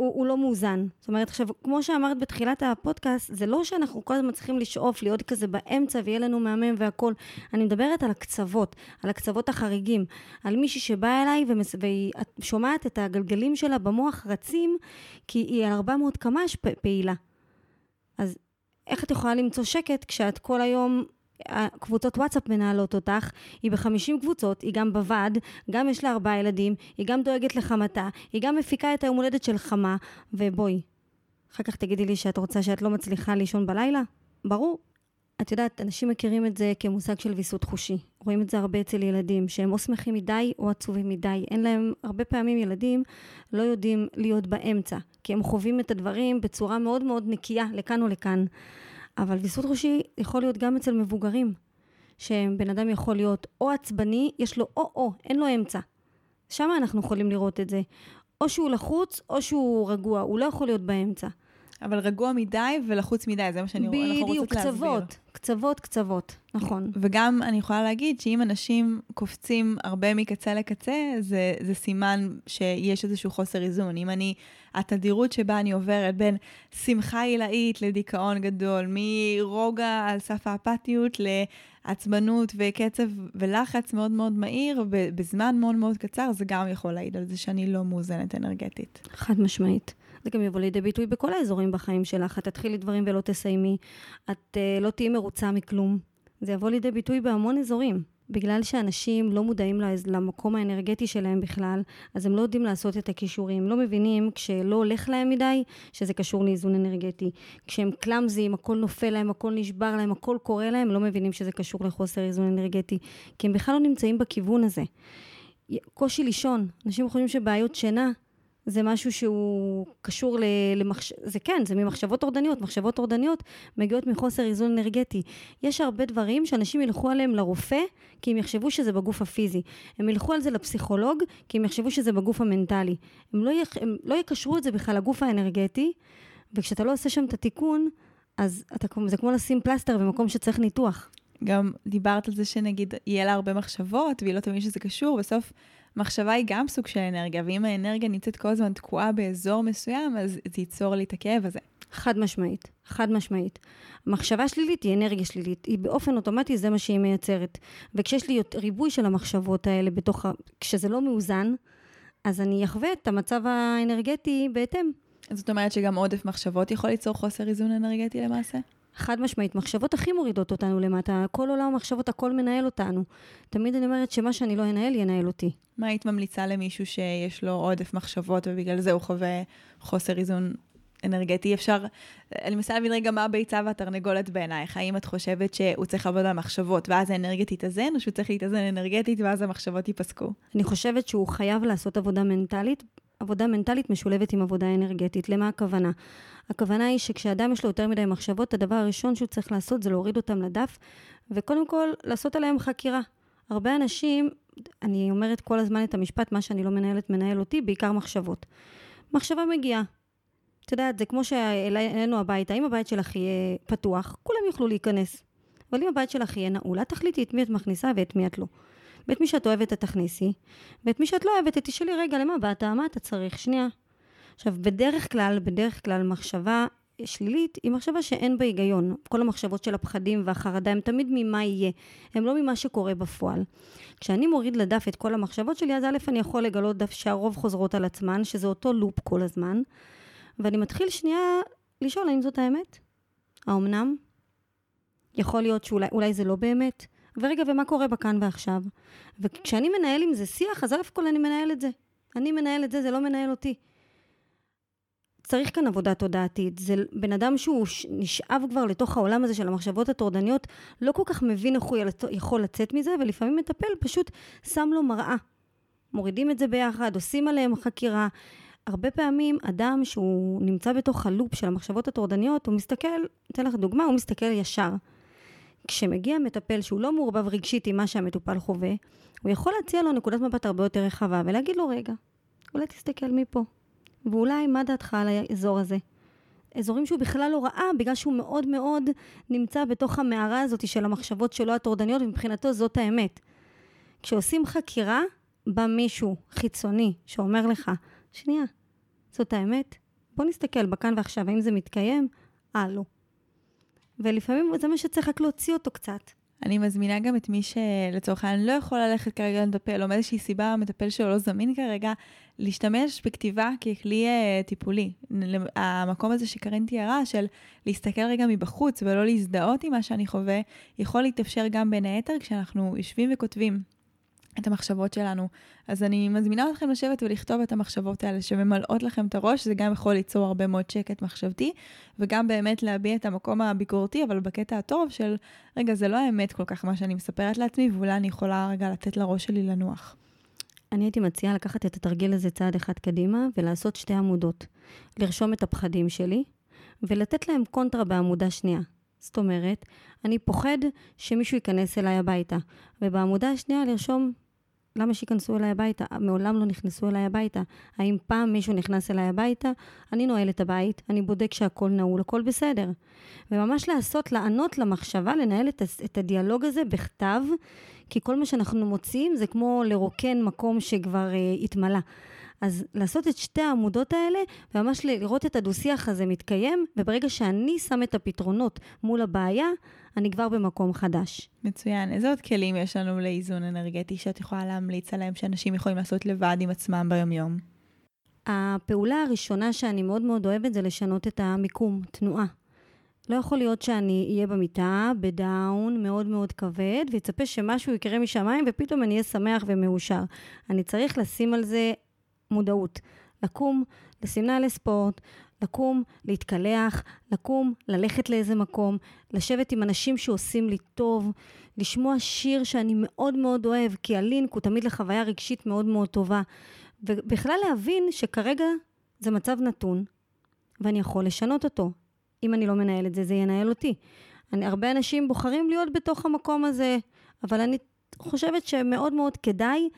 הוא, הוא לא מאוזן. זאת אומרת, עכשיו, כמו שאמרת בתחילת הפודקאסט, זה לא שאנחנו כל הזמן צריכים לשאוף, להיות כזה באמצע ויהיה לנו מהמם והכול. אני מדברת על הקצוות, על הקצוות החריגים. על מישהי שבאה אליי ומס... והיא שומעת את הגלגלים שלה במוח רצים, כי היא על 400 קמ"ש פעילה. אז איך את יכולה למצוא שקט כשאת כל היום קבוצות וואטסאפ מנהלות אותך, היא בחמישים קבוצות, היא גם בוועד, גם יש לה ארבעה ילדים, היא גם דואגת לחמתה, היא גם מפיקה את היום הולדת של חמה, ובואי, אחר כך תגידי לי שאת רוצה שאת לא מצליחה לישון בלילה? ברור. את יודעת, אנשים מכירים את זה כמושג של ויסות חושי. רואים את זה הרבה אצל ילדים, שהם או שמחים מדי או עצובים מדי. אין להם, הרבה פעמים ילדים לא יודעים להיות באמצע, כי הם חווים את הדברים בצורה מאוד מאוד נקייה, לכאן או לכאן. אבל ויסות ראשי יכול להיות גם אצל מבוגרים, שבן אדם יכול להיות או עצבני, יש לו או-או, אין לו אמצע. שם אנחנו יכולים לראות את זה. או שהוא לחוץ, או שהוא רגוע, הוא לא יכול להיות באמצע. אבל רגוע מדי ולחוץ מדי, זה מה שאני אנחנו רוצות להסביר. בדיוק, קצוות, קצוות, קצוות, נכון. וגם אני יכולה להגיד שאם אנשים קופצים הרבה מקצה לקצה, זה, זה סימן שיש איזשהו חוסר איזון. אם אני, התדירות שבה אני עוברת בין שמחה עילאית לדיכאון גדול, מרוגע על סף האפתיות לעצבנות וקצב ולחץ מאוד מאוד מהיר, בזמן מאוד מאוד קצר, זה גם יכול להעיד על זה שאני לא מאוזנת אנרגטית. חד משמעית. זה גם יבוא לידי ביטוי בכל האזורים בחיים שלך. את תתחילי דברים ולא תסיימי. את uh, לא תהיי מרוצה מכלום. זה יבוא לידי ביטוי בהמון אזורים. בגלל שאנשים לא מודעים למקום האנרגטי שלהם בכלל, אז הם לא יודעים לעשות את הכישורים. לא מבינים כשלא הולך להם מדי, שזה קשור לאיזון אנרגטי. כשהם קלאמזיים, הכל נופל להם, הכל נשבר להם, הכל קורה להם, לא מבינים שזה קשור לחוסר איזון אנרגטי. כי הם בכלל לא נמצאים בכיוון הזה. קושי לישון, אנשים חושבים שבעיות שינה זה משהו שהוא קשור למחש... זה כן, זה ממחשבות טורדניות. מחשבות טורדניות מגיעות מחוסר איזון אנרגטי. יש הרבה דברים שאנשים ילכו עליהם לרופא, כי הם יחשבו שזה בגוף הפיזי. הם ילכו על זה לפסיכולוג, כי הם יחשבו שזה בגוף המנטלי. הם לא, יח... הם לא יקשרו את זה בכלל לגוף האנרגטי, וכשאתה לא עושה שם את התיקון, אז אתה... זה כמו לשים פלסטר במקום שצריך ניתוח. גם דיברת על זה שנגיד, יהיה לה הרבה מחשבות, והיא לא תבין שזה קשור, בסוף... מחשבה היא גם סוג של אנרגיה, ואם האנרגיה נמצאת כל הזמן תקועה באזור מסוים, אז זה ייצור לי את הכאב הזה. חד משמעית, חד משמעית. מחשבה שלילית היא אנרגיה שלילית, היא באופן אוטומטי זה מה שהיא מייצרת. וכשיש לי ריבוי של המחשבות האלה בתוך, ה... כשזה לא מאוזן, אז אני אחווה את המצב האנרגטי בהתאם. זאת אומרת שגם עודף מחשבות יכול ליצור חוסר איזון אנרגטי למעשה? חד משמעית, מחשבות הכי מורידות אותנו למטה, כל עולם המחשבות, הכל מנהל אותנו. תמיד אני אומרת שמה שאני לא אנהל, ינהל אותי. מה היית ממליצה למישהו שיש לו עודף מחשבות ובגלל זה הוא חווה חוסר איזון אנרגטי? אפשר, אני מנסה להבין רגע מה הביצה והתרנגולת בעינייך. האם את חושבת שהוא צריך לעבוד על מחשבות ואז האנרגיה תתאזן, או שהוא צריך להתאזן אנרגטית ואז המחשבות ייפסקו? אני חושבת שהוא חייב לעשות עבודה מנטלית עבודה מנטלית משולבת עם עבודה אנרגטית. למה הכוונה? הכוונה היא שכשאדם יש לו יותר מדי מחשבות, הדבר הראשון שהוא צריך לעשות זה להוריד אותם לדף, וקודם כל לעשות עליהם חקירה. הרבה אנשים, אני אומרת כל הזמן את המשפט, מה שאני לא מנהלת מנהל אותי, בעיקר מחשבות. מחשבה מגיעה. את יודעת, זה כמו שאלינו הביתה, אם הבית שלך יהיה פתוח, כולם יוכלו להיכנס. אבל אם הבית שלך יהיה נעול, את תחליטי את מי את מכניסה ואת מי את לא. ואת מי שאת אוהבת את תכניסי, ואת מי שאת לא אוהבת, את תשאלי, רגע, למה באת? מה אתה צריך? שנייה. עכשיו, בדרך כלל, בדרך כלל מחשבה שלילית היא מחשבה שאין בה היגיון. כל המחשבות של הפחדים והחרדה הם תמיד ממה יהיה, הם לא ממה שקורה בפועל. כשאני מוריד לדף את כל המחשבות שלי, אז א', אני יכול לגלות דף שהרוב חוזרות על עצמן, שזה אותו לופ כל הזמן, ואני מתחיל שנייה לשאול האם זאת האמת? האומנם? יכול להיות שאולי זה לא באמת? ורגע, ומה קורה בכאן ועכשיו? וכשאני מנהל עם זה שיח, אז א' כל אני מנהל את זה. אני מנהל את זה, זה לא מנהל אותי. צריך כאן עבודה תודעתית. זה בן אדם שהוא נשאב כבר לתוך העולם הזה של המחשבות הטורדניות, לא כל כך מבין איך הוא יכול לצאת מזה, ולפעמים מטפל פשוט שם לו מראה. מורידים את זה ביחד, עושים עליהם חקירה. הרבה פעמים אדם שהוא נמצא בתוך הלופ של המחשבות הטורדניות, הוא מסתכל, אתן לך דוגמה, הוא מסתכל ישר. כשמגיע מטפל שהוא לא מעורבב רגשית עם מה שהמטופל חווה, הוא יכול להציע לו נקודת מבט הרבה יותר רחבה ולהגיד לו, רגע, אולי תסתכל מפה, ואולי מה דעתך על האזור הזה? אזורים שהוא בכלל לא ראה, בגלל שהוא מאוד מאוד נמצא בתוך המערה הזאת של המחשבות שלו הטורדניות, ומבחינתו זאת האמת. כשעושים חקירה, בא מישהו חיצוני שאומר לך, שנייה, זאת האמת? בוא נסתכל בכאן ועכשיו, האם זה מתקיים? אה, לא. ולפעמים זה מה שצריך רק להוציא אותו קצת. אני מזמינה גם את מי שלצורך העניין לא יכול ללכת כרגע למטפל, או מאיזושהי סיבה המטפל שלו לא זמין כרגע, להשתמש בכתיבה ככלי uh, טיפולי. המקום הזה שקרן תיארה, של להסתכל רגע מבחוץ ולא להזדהות עם מה שאני חווה, יכול להתאפשר גם בין היתר כשאנחנו יושבים וכותבים. את המחשבות שלנו. אז אני מזמינה אתכם לשבת ולכתוב את המחשבות האלה שממלאות לכם את הראש, זה גם יכול ליצור הרבה מאוד שקט מחשבתי, וגם באמת להביע את המקום הביקורתי, אבל בקטע הטוב של, רגע, זה לא האמת כל כך מה שאני מספרת לעצמי, ואולי אני יכולה רגע לתת לראש שלי לנוח. אני הייתי מציעה לקחת את התרגיל הזה צעד אחד קדימה ולעשות שתי עמודות. לרשום את הפחדים שלי ולתת להם קונטרה בעמודה שנייה. זאת אומרת, אני פוחד שמישהו ייכנס אליי הביתה. ובעמודה השנייה לרשום למה שייכנסו אליי הביתה? מעולם לא נכנסו אליי הביתה. האם פעם מישהו נכנס אליי הביתה? אני נועל את הבית, אני בודק שהכל נעול, הכל בסדר. וממש לעשות, לענות למחשבה, לנהל את, את הדיאלוג הזה בכתב, כי כל מה שאנחנו מוצאים זה כמו לרוקן מקום שכבר uh, התמלא. אז לעשות את שתי העמודות האלה, וממש לראות את הדו-שיח הזה מתקיים, וברגע שאני שם את הפתרונות מול הבעיה, אני כבר במקום חדש. מצוין. איזה עוד כלים יש לנו לאיזון אנרגטי שאת יכולה להמליץ עליהם שאנשים יכולים לעשות לבד עם עצמם ביומיום? הפעולה הראשונה שאני מאוד מאוד אוהבת זה לשנות את המיקום, תנועה. לא יכול להיות שאני אהיה במיטה, בדאון מאוד מאוד כבד, ויצפה שמשהו יקרה משמיים ופתאום אני אהיה שמח ומאושר. אני צריך לשים על זה מודעות. לקום, לשים נעלי ספורט, לקום, להתקלח, לקום, ללכת לאיזה מקום, לשבת עם אנשים שעושים לי טוב, לשמוע שיר שאני מאוד מאוד אוהב, כי הלינק הוא תמיד לחוויה רגשית מאוד מאוד טובה. ובכלל להבין שכרגע זה מצב נתון, ואני יכול לשנות אותו. אם אני לא מנהל את זה, זה ינהל אותי. אני, הרבה אנשים בוחרים להיות בתוך המקום הזה, אבל אני חושבת שמאוד מאוד כדאי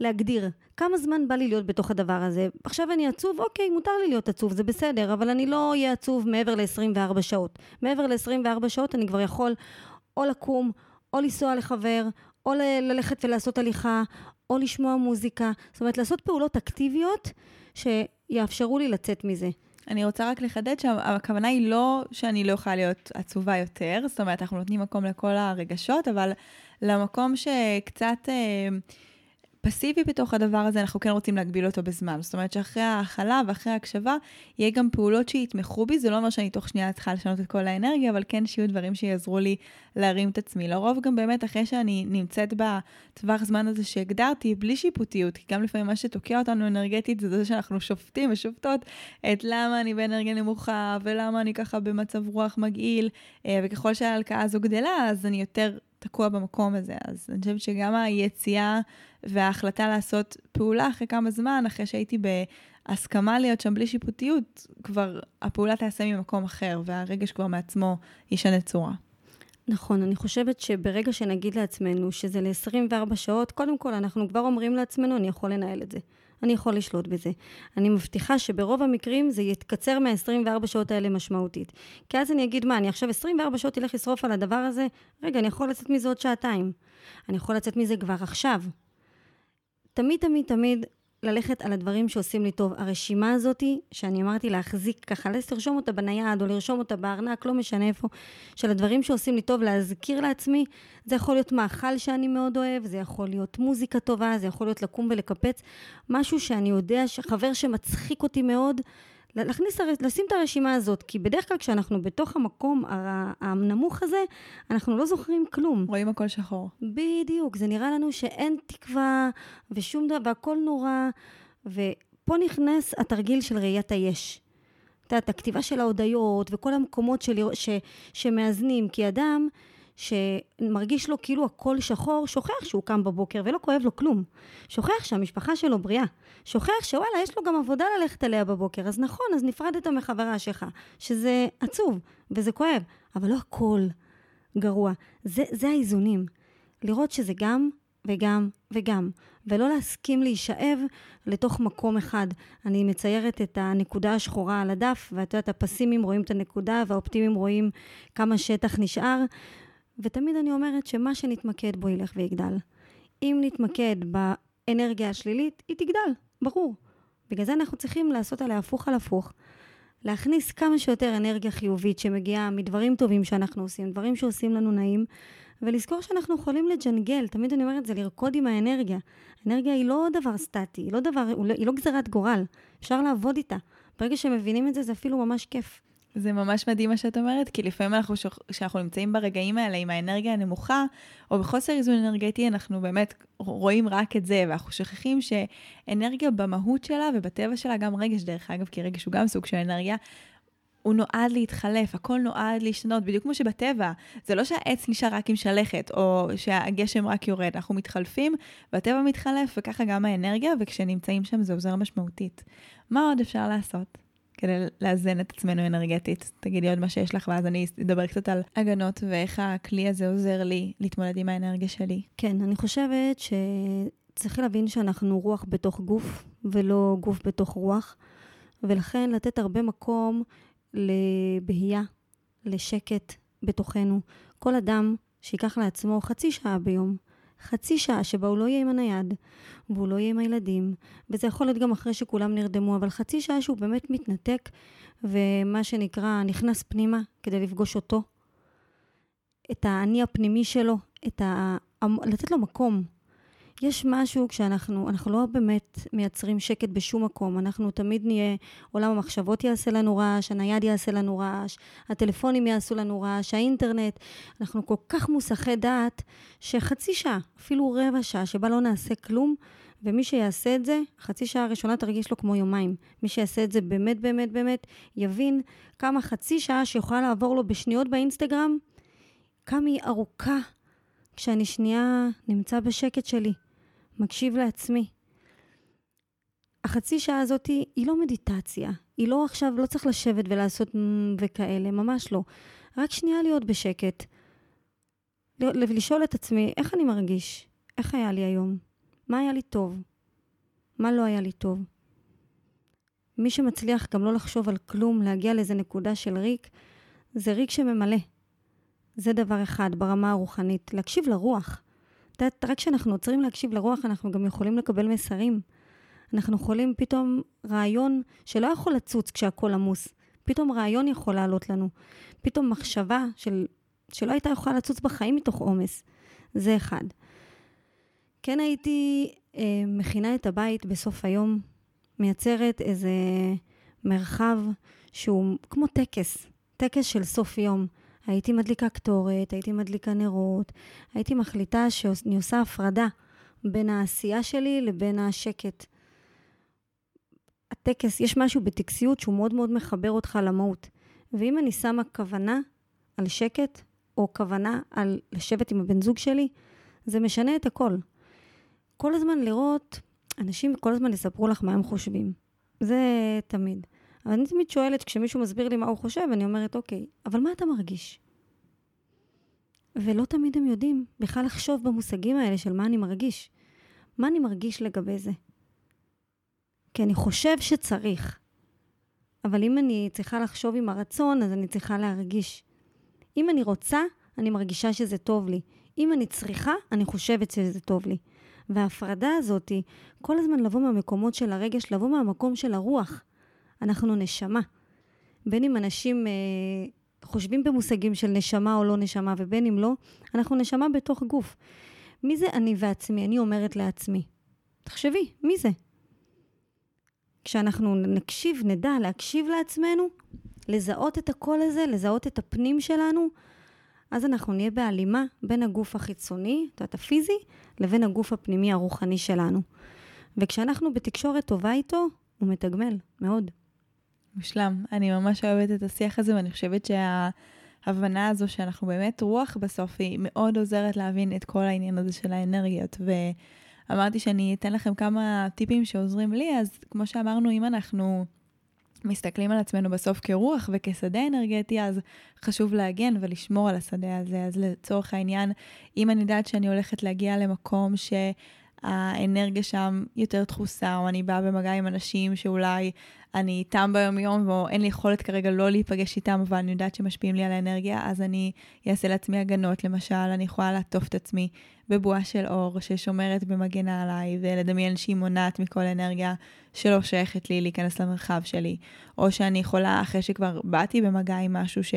להגדיר כמה זמן בא לי להיות בתוך הדבר הזה. עכשיו אני עצוב, אוקיי, מותר לי להיות עצוב, זה בסדר, אבל אני לא אהיה עצוב מעבר ל-24 שעות. מעבר ל-24 שעות אני כבר יכול או לקום, או לנסוע לחבר, או ל- ללכת ולעשות הליכה, או לשמוע מוזיקה. זאת אומרת, לעשות פעולות אקטיביות שיאפשרו לי לצאת מזה. אני רוצה רק לחדד שהכוונה היא לא שאני לא יכולה להיות עצובה יותר, זאת אומרת, אנחנו נותנים מקום לכל הרגשות, אבל למקום שקצת... אה, פסיבי בתוך הדבר הזה, אנחנו כן רוצים להגביל אותו בזמן. זאת אומרת שאחרי ההכלה ואחרי ההקשבה, יהיה גם פעולות שיתמכו בי. זה לא אומר שאני תוך שנייה צריכה לשנות את כל האנרגיה, אבל כן שיהיו דברים שיעזרו לי להרים את עצמי. לרוב גם באמת אחרי שאני נמצאת בטווח זמן הזה שהגדרתי, בלי שיפוטיות, כי גם לפעמים מה שתוקע אותנו אנרגטית זה זה שאנחנו שופטים ושופטות את למה אני באנרגיה נמוכה, ולמה אני ככה במצב רוח מגעיל, אה, וככל שההלקאה הזו גדלה, אז אני יותר תקוע במקום הזה. אז אני חושבת שגם היציאה וההחלטה לעשות פעולה אחרי כמה זמן, אחרי שהייתי בהסכמה להיות שם בלי שיפוטיות, כבר הפעולה תעשה ממקום אחר, והרגש כבר מעצמו ישנה צורה. נכון, אני חושבת שברגע שנגיד לעצמנו שזה ל-24 שעות, קודם כל אנחנו כבר אומרים לעצמנו, אני יכול לנהל את זה. אני יכול לשלוט בזה. אני מבטיחה שברוב המקרים זה יתקצר מה-24 שעות האלה משמעותית. כי אז אני אגיד, מה, אני עכשיו 24 שעות אלך לשרוף על הדבר הזה? רגע, אני יכול לצאת מזה עוד שעתיים. אני יכול לצאת מזה כבר עכשיו. תמיד, תמיד, תמיד ללכת על הדברים שעושים לי טוב. הרשימה הזאתי, שאני אמרתי להחזיק ככה, לרשום אותה בנייד או לרשום אותה בארנק, לא משנה איפה, של הדברים שעושים לי טוב, להזכיר לעצמי, זה יכול להיות מאכל שאני מאוד אוהב, זה יכול להיות מוזיקה טובה, זה יכול להיות לקום ולקפץ, משהו שאני יודע, חבר שמצחיק אותי מאוד, להכניס, לשים את הרשימה הזאת, כי בדרך כלל כשאנחנו בתוך המקום הנמוך הזה, אנחנו לא זוכרים כלום. רואים הכל שחור. בדיוק, זה נראה לנו שאין תקווה ושום דבר, והכל נורא, ופה נכנס התרגיל של ראיית היש. את יודעת, הכתיבה של ההודיות וכל המקומות של, ש, שמאזנים, כי אדם שמרגיש לו כאילו הכל שחור, שוכח שהוא קם בבוקר ולא כואב לו כלום. שוכח שהמשפחה שלו בריאה. שוכח שוואלה, יש לו גם עבודה ללכת עליה בבוקר. אז נכון, אז נפרדת מחברה שלך, שזה עצוב וזה כואב, אבל לא הכל גרוע. זה, זה האיזונים. לראות שזה גם וגם וגם, ולא להסכים להישאב לתוך מקום אחד. אני מציירת את הנקודה השחורה על הדף, ואת יודעת, הפסימים רואים את הנקודה והאופטימיים רואים כמה שטח נשאר, ותמיד אני אומרת שמה שנתמקד בו ילך ויגדל. אם נתמקד באנרגיה השלילית, היא תגדל, ברור. בגלל זה אנחנו צריכים לעשות עליה הפוך על הפוך. להכניס כמה שיותר אנרגיה חיובית שמגיעה מדברים טובים שאנחנו עושים, דברים שעושים לנו נעים, ולזכור שאנחנו יכולים לג'נגל, תמיד אני אומרת, זה לרקוד עם האנרגיה. האנרגיה היא לא דבר סטטי, היא לא, דבר, היא לא גזירת גורל, אפשר לעבוד איתה. ברגע שמבינים את זה, זה אפילו ממש כיף. זה ממש מדהים מה שאת אומרת, כי לפעמים אנחנו, כשאנחנו נמצאים ברגעים האלה עם האנרגיה הנמוכה, או בחוסר איזון אנרגטי, אנחנו באמת רואים רק את זה, ואנחנו שוכחים שאנרגיה במהות שלה ובטבע שלה, גם רגש דרך אגב, כי רגש הוא גם סוג של אנרגיה, הוא נועד להתחלף, הכל נועד להשתנות, בדיוק כמו שבטבע, זה לא שהעץ נשאר רק עם שלכת, או שהגשם רק יורד, אנחנו מתחלפים, והטבע מתחלף, וככה גם האנרגיה, וכשנמצאים שם זה עוזר משמעותית. מה עוד אפשר לעשות? כדי לאזן את עצמנו אנרגטית. תגידי עוד מה שיש לך, ואז אני אדבר קצת על הגנות ואיך הכלי הזה עוזר לי להתמודד עם האנרגיה שלי. כן, אני חושבת שצריך להבין שאנחנו רוח בתוך גוף, ולא גוף בתוך רוח, ולכן לתת הרבה מקום לבהייה, לשקט בתוכנו. כל אדם שיקח לעצמו חצי שעה ביום, חצי שעה שבה הוא לא יהיה עם הנייד, והוא לא יהיה עם הילדים, וזה יכול להיות גם אחרי שכולם נרדמו, אבל חצי שעה שהוא באמת מתנתק, ומה שנקרא, נכנס פנימה כדי לפגוש אותו, את האני הפנימי שלו, את ה... לתת לו מקום. יש משהו כשאנחנו, אנחנו לא באמת מייצרים שקט בשום מקום, אנחנו תמיד נהיה, עולם המחשבות יעשה לנו רעש, הנייד יעשה לנו רעש, הטלפונים יעשו לנו רעש, האינטרנט, אנחנו כל כך מוסכי דעת, שחצי שעה, אפילו רבע שעה, שבה לא נעשה כלום, ומי שיעשה את זה, חצי שעה הראשונה תרגיש לו כמו יומיים. מי שיעשה את זה באמת באמת באמת, יבין כמה חצי שעה שיכולה לעבור לו בשניות באינסטגרם, כמה היא ארוכה כשאני שנייה נמצא בשקט שלי. מקשיב לעצמי. החצי שעה הזאת היא לא מדיטציה, היא לא עכשיו, לא צריך לשבת ולעשות וכאלה, ממש לא. רק שנייה להיות בשקט. לשאול את עצמי, איך אני מרגיש? איך היה לי היום? מה היה לי טוב? מה לא היה לי טוב? מי שמצליח גם לא לחשוב על כלום, להגיע לאיזה נקודה של ריק, זה ריק שממלא. זה דבר אחד ברמה הרוחנית, להקשיב לרוח. יודעת, רק כשאנחנו עוצרים להקשיב לרוח, אנחנו גם יכולים לקבל מסרים. אנחנו יכולים פתאום רעיון שלא יכול לצוץ כשהכול עמוס. פתאום רעיון יכול לעלות לנו. פתאום מחשבה של, שלא הייתה יכולה לצוץ בחיים מתוך עומס. זה אחד. כן הייתי אה, מכינה את הבית בסוף היום, מייצרת איזה מרחב שהוא כמו טקס, טקס של סוף יום. הייתי מדליקה קטורת, הייתי מדליקה נרות, הייתי מחליטה שאני עושה הפרדה בין העשייה שלי לבין השקט. הטקס, יש משהו בטקסיות שהוא מאוד מאוד מחבר אותך למהות. ואם אני שמה כוונה על שקט, או כוונה על לשבת עם הבן זוג שלי, זה משנה את הכל. כל הזמן לראות, אנשים כל הזמן יספרו לך מה הם חושבים. זה תמיד. אבל אני תמיד שואלת, כשמישהו מסביר לי מה הוא חושב, אני אומרת, אוקיי, אבל מה אתה מרגיש? ולא תמיד הם יודעים בכלל לחשוב במושגים האלה של מה אני מרגיש. מה אני מרגיש לגבי זה? כי אני חושב שצריך. אבל אם אני צריכה לחשוב עם הרצון, אז אני צריכה להרגיש. אם אני רוצה, אני מרגישה שזה טוב לי. אם אני צריכה, אני חושבת שזה טוב לי. וההפרדה הזאת, כל הזמן לבוא מהמקומות של הרגש, לבוא מהמקום של הרוח. אנחנו נשמה. בין אם אנשים אה, חושבים במושגים של נשמה או לא נשמה, ובין אם לא, אנחנו נשמה בתוך גוף. מי זה אני ועצמי? אני אומרת לעצמי. תחשבי, מי זה? כשאנחנו נקשיב, נדע להקשיב לעצמנו, לזהות את הקול הזה, לזהות את הפנים שלנו, אז אנחנו נהיה בהלימה בין הגוף החיצוני, זאת אומרת הפיזי, לבין הגוף הפנימי הרוחני שלנו. וכשאנחנו בתקשורת טובה איתו, הוא מתגמל, מאוד. מושלם. אני ממש אוהבת את השיח הזה, ואני חושבת שההבנה הזו שאנחנו באמת רוח בסוף, היא מאוד עוזרת להבין את כל העניין הזה של האנרגיות. ואמרתי שאני אתן לכם כמה טיפים שעוזרים לי, אז כמו שאמרנו, אם אנחנו... מסתכלים על עצמנו בסוף כרוח וכשדה אנרגטי, אז חשוב להגן ולשמור על השדה הזה. אז לצורך העניין, אם אני יודעת שאני הולכת להגיע למקום ש... האנרגיה שם יותר דחוסה, או אני באה במגע עם אנשים שאולי אני איתם ביום-יום, ואין לי יכולת כרגע לא להיפגש איתם, אבל אני יודעת שמשפיעים לי על האנרגיה, אז אני אעשה לעצמי הגנות. למשל, אני יכולה לעטוף את עצמי בבועה של אור ששומרת ומגנה עליי, ולדמיין שהיא מונעת מכל אנרגיה שלא שייכת לי להיכנס למרחב שלי. או שאני יכולה, אחרי שכבר באתי במגע עם משהו ש...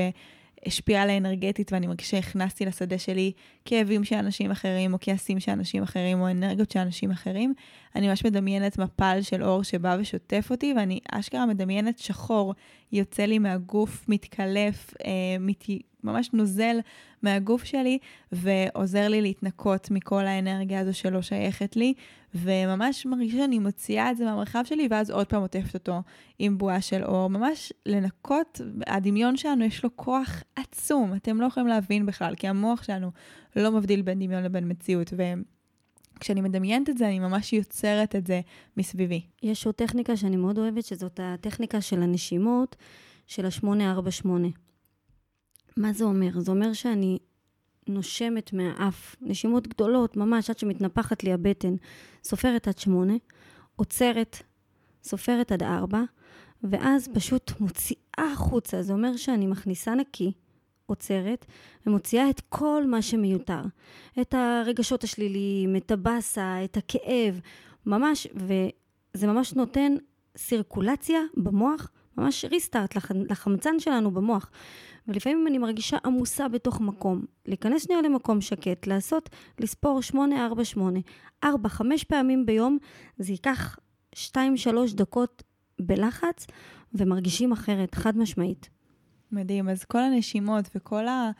השפיע עליי אנרגטית ואני מרגישה שהכנסתי לשדה שלי כאבים של אנשים אחרים, או כעסים של אנשים אחרים, או אנרגיות של אנשים אחרים. אני ממש מדמיינת מפל של אור שבא ושוטף אותי, ואני אשכרה מדמיינת שחור יוצא לי מהגוף, מתקלף, אה, מת... ממש נוזל מהגוף שלי, ועוזר לי להתנקות מכל האנרגיה הזו שלא שייכת לי, וממש מרגישה שאני מוציאה את זה מהמרחב שלי, ואז עוד פעם עוטפת אותו עם בועה של אור. ממש לנקות, הדמיון שלנו יש לו כוח עצום, אתם לא יכולים להבין בכלל, כי המוח שלנו לא מבדיל בין דמיון לבין מציאות. ו... כשאני מדמיינת את זה, אני ממש יוצרת את זה מסביבי. יש עוד טכניקה שאני מאוד אוהבת, שזאת הטכניקה של הנשימות של ה-848. מה זה אומר? זה אומר שאני נושמת מהאף, נשימות גדולות, ממש עד שמתנפחת לי הבטן, סופרת עד שמונה, עוצרת, סופרת עד ארבע, ואז פשוט מוציאה החוצה. זה אומר שאני מכניסה נקי, עוצרת, ומוציאה את כל מה שמיותר. את הרגשות השליליים, את הבאסה, את הכאב, ממש, וזה ממש נותן סירקולציה במוח, ממש ריסטארט לח, לחמצן שלנו במוח. ולפעמים אני מרגישה עמוסה בתוך מקום. להיכנס שנייה למקום שקט, לעשות, לספור 8, 4, 8, 4, 5 פעמים ביום, זה ייקח 2-3 דקות בלחץ, ומרגישים אחרת, חד משמעית. מדהים. אז כל הנשימות וכל ה...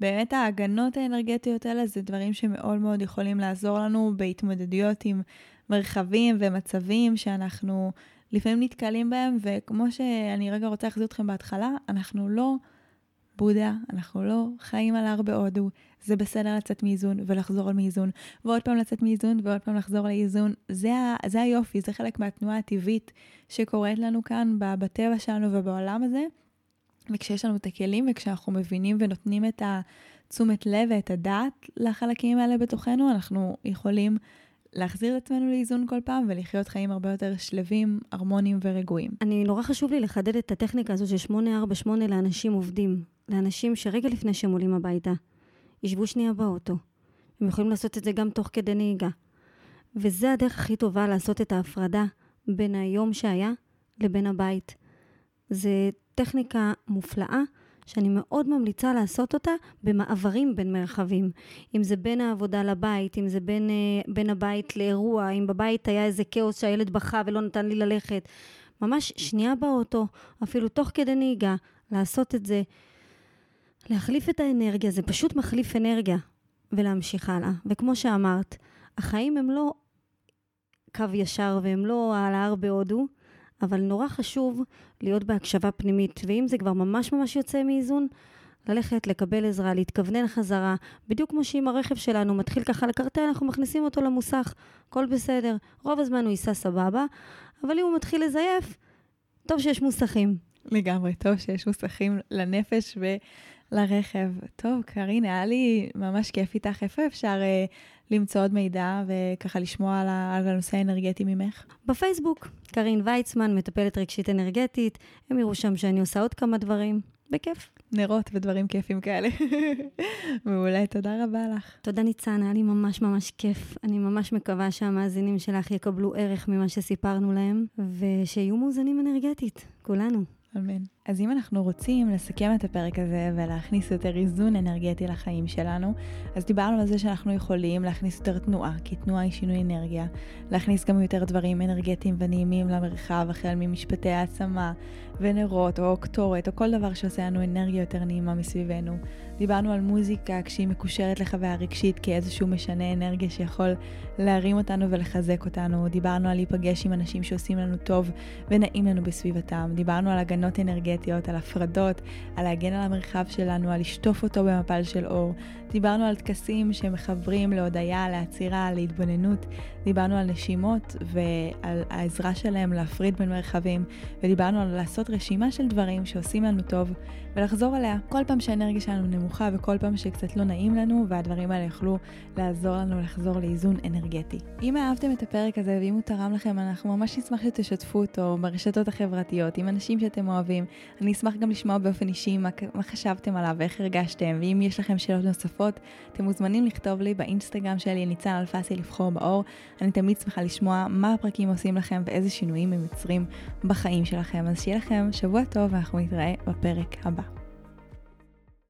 באמת ההגנות האנרגטיות האלה זה דברים שמאוד מאוד יכולים לעזור לנו בהתמודדויות עם מרחבים ומצבים שאנחנו לפעמים נתקלים בהם, וכמו שאני רגע רוצה להחזיר אתכם בהתחלה, אנחנו לא בודה, אנחנו לא חיים על הר בהודו, זה בסדר לצאת מאיזון ולחזור מאיזון, ועוד פעם לצאת מאיזון ועוד פעם לחזור לאיזון. זה, זה היופי, זה חלק מהתנועה הטבעית שקורית לנו כאן בטבע שלנו ובעולם הזה. וכשיש לנו את הכלים וכשאנחנו מבינים ונותנים את התשומת לב ואת הדעת לחלקים האלה בתוכנו, אנחנו יכולים להחזיר את עצמנו לאיזון כל פעם ולחיות חיים הרבה יותר שלווים, הרמוניים ורגועים. אני, נורא חשוב לי לחדד את הטכניקה הזו של 848 לאנשים עובדים. לאנשים שרגע לפני שהם עולים הביתה, ישבו שנייה באוטו. הם יכולים לעשות את זה גם תוך כדי נהיגה. וזה הדרך הכי טובה לעשות את ההפרדה בין היום שהיה לבין הבית. זו טכניקה מופלאה שאני מאוד ממליצה לעשות אותה במעברים בין מרחבים. אם זה בין העבודה לבית, אם זה בין, uh, בין הבית לאירוע, אם בבית היה איזה כאוס שהילד בכה ולא נתן לי ללכת. ממש שנייה באוטו, אפילו תוך כדי נהיגה, לעשות את זה. להחליף את האנרגיה, זה פשוט מחליף אנרגיה, ולהמשיך הלאה. וכמו שאמרת, החיים הם לא קו ישר והם לא על ההר בהודו, אבל נורא חשוב להיות בהקשבה פנימית, ואם זה כבר ממש ממש יוצא מאיזון, ללכת, לקבל עזרה, להתכוונן חזרה, בדיוק כמו שאם הרכב שלנו מתחיל ככה לקרטל, אנחנו מכניסים אותו למוסך, הכל בסדר. רוב הזמן הוא ייסע סבבה, אבל אם הוא מתחיל לזייף, טוב שיש מוסכים. לגמרי, טוב שיש מוסכים לנפש ולרכב. טוב, קרין, היה לי ממש כיף איתך. איפה אפשר אה, למצוא עוד מידע וככה לשמוע על, על הנושא האנרגטי ממך? בפייסבוק, קרין ויצמן, מטפלת רגשית אנרגטית. הם יראו שם שאני עושה עוד כמה דברים. בכיף. נרות ודברים כיפים כאלה. [LAUGHS] מעולה, תודה רבה לך. תודה ניצן, היה לי ממש ממש כיף. אני ממש מקווה שהמאזינים שלך יקבלו ערך ממה שסיפרנו להם, ושיהיו מאוזנים אנרגטית, כולנו. אמן. אז אם אנחנו רוצים לסכם את הפרק הזה ולהכניס יותר איזון אנרגטי לחיים שלנו, אז דיברנו על זה שאנחנו יכולים להכניס יותר תנועה, כי תנועה היא שינוי אנרגיה, להכניס גם יותר דברים אנרגטיים ונעימים למרחב, החל ממשפטי העצמה ונרות או קטורת או כל דבר שעושה לנו אנרגיה יותר נעימה מסביבנו. דיברנו על מוזיקה כשהיא מקושרת לחוויה רגשית כאיזשהו משנה אנרגיה שיכול להרים אותנו ולחזק אותנו. דיברנו על להיפגש עם אנשים שעושים לנו טוב ונעים לנו בסביבתם. דיברנו על הגנות אנרגטיות, על הפרדות, על להגן על המרחב שלנו, על לשטוף אותו במפל של אור. דיברנו על טקסים שמחברים להודיה, לעצירה, להתבוננות. דיברנו על נשימות ועל העזרה שלהם להפריד בין מרחבים. ודיברנו על לעשות רשימה של דברים שעושים לנו טוב ולחזור עליה. כל פעם שהאנרגיה שלנו נמוכה וכל פעם שקצת לא נעים לנו, והדברים האלה יוכלו לעזור לנו לחזור לאיזון אנרגטי. אם אהבתם את הפרק הזה ואם הוא תרם לכם, אנחנו ממש נשמח שתשתפו אותו ברשתות החברתיות עם אנשים שאתם אוהבים. אני אשמח גם לשמוע באופן אישי מה, מה חשבתם עליו ואיך הרגשתם, ואם יש לכם שאלות נוספות, אתם מוזמנים לכתוב לי באינסטגרם שלי, ניצן אלפסי לבחור באור. אני תמיד שמחה לשמוע מה הפרקים עושים לכם ואיזה שינויים הם יוצרים בחיים שלכם. אז שיהיה לכם שבוע טוב ואנחנו נתראה בפרק הבא.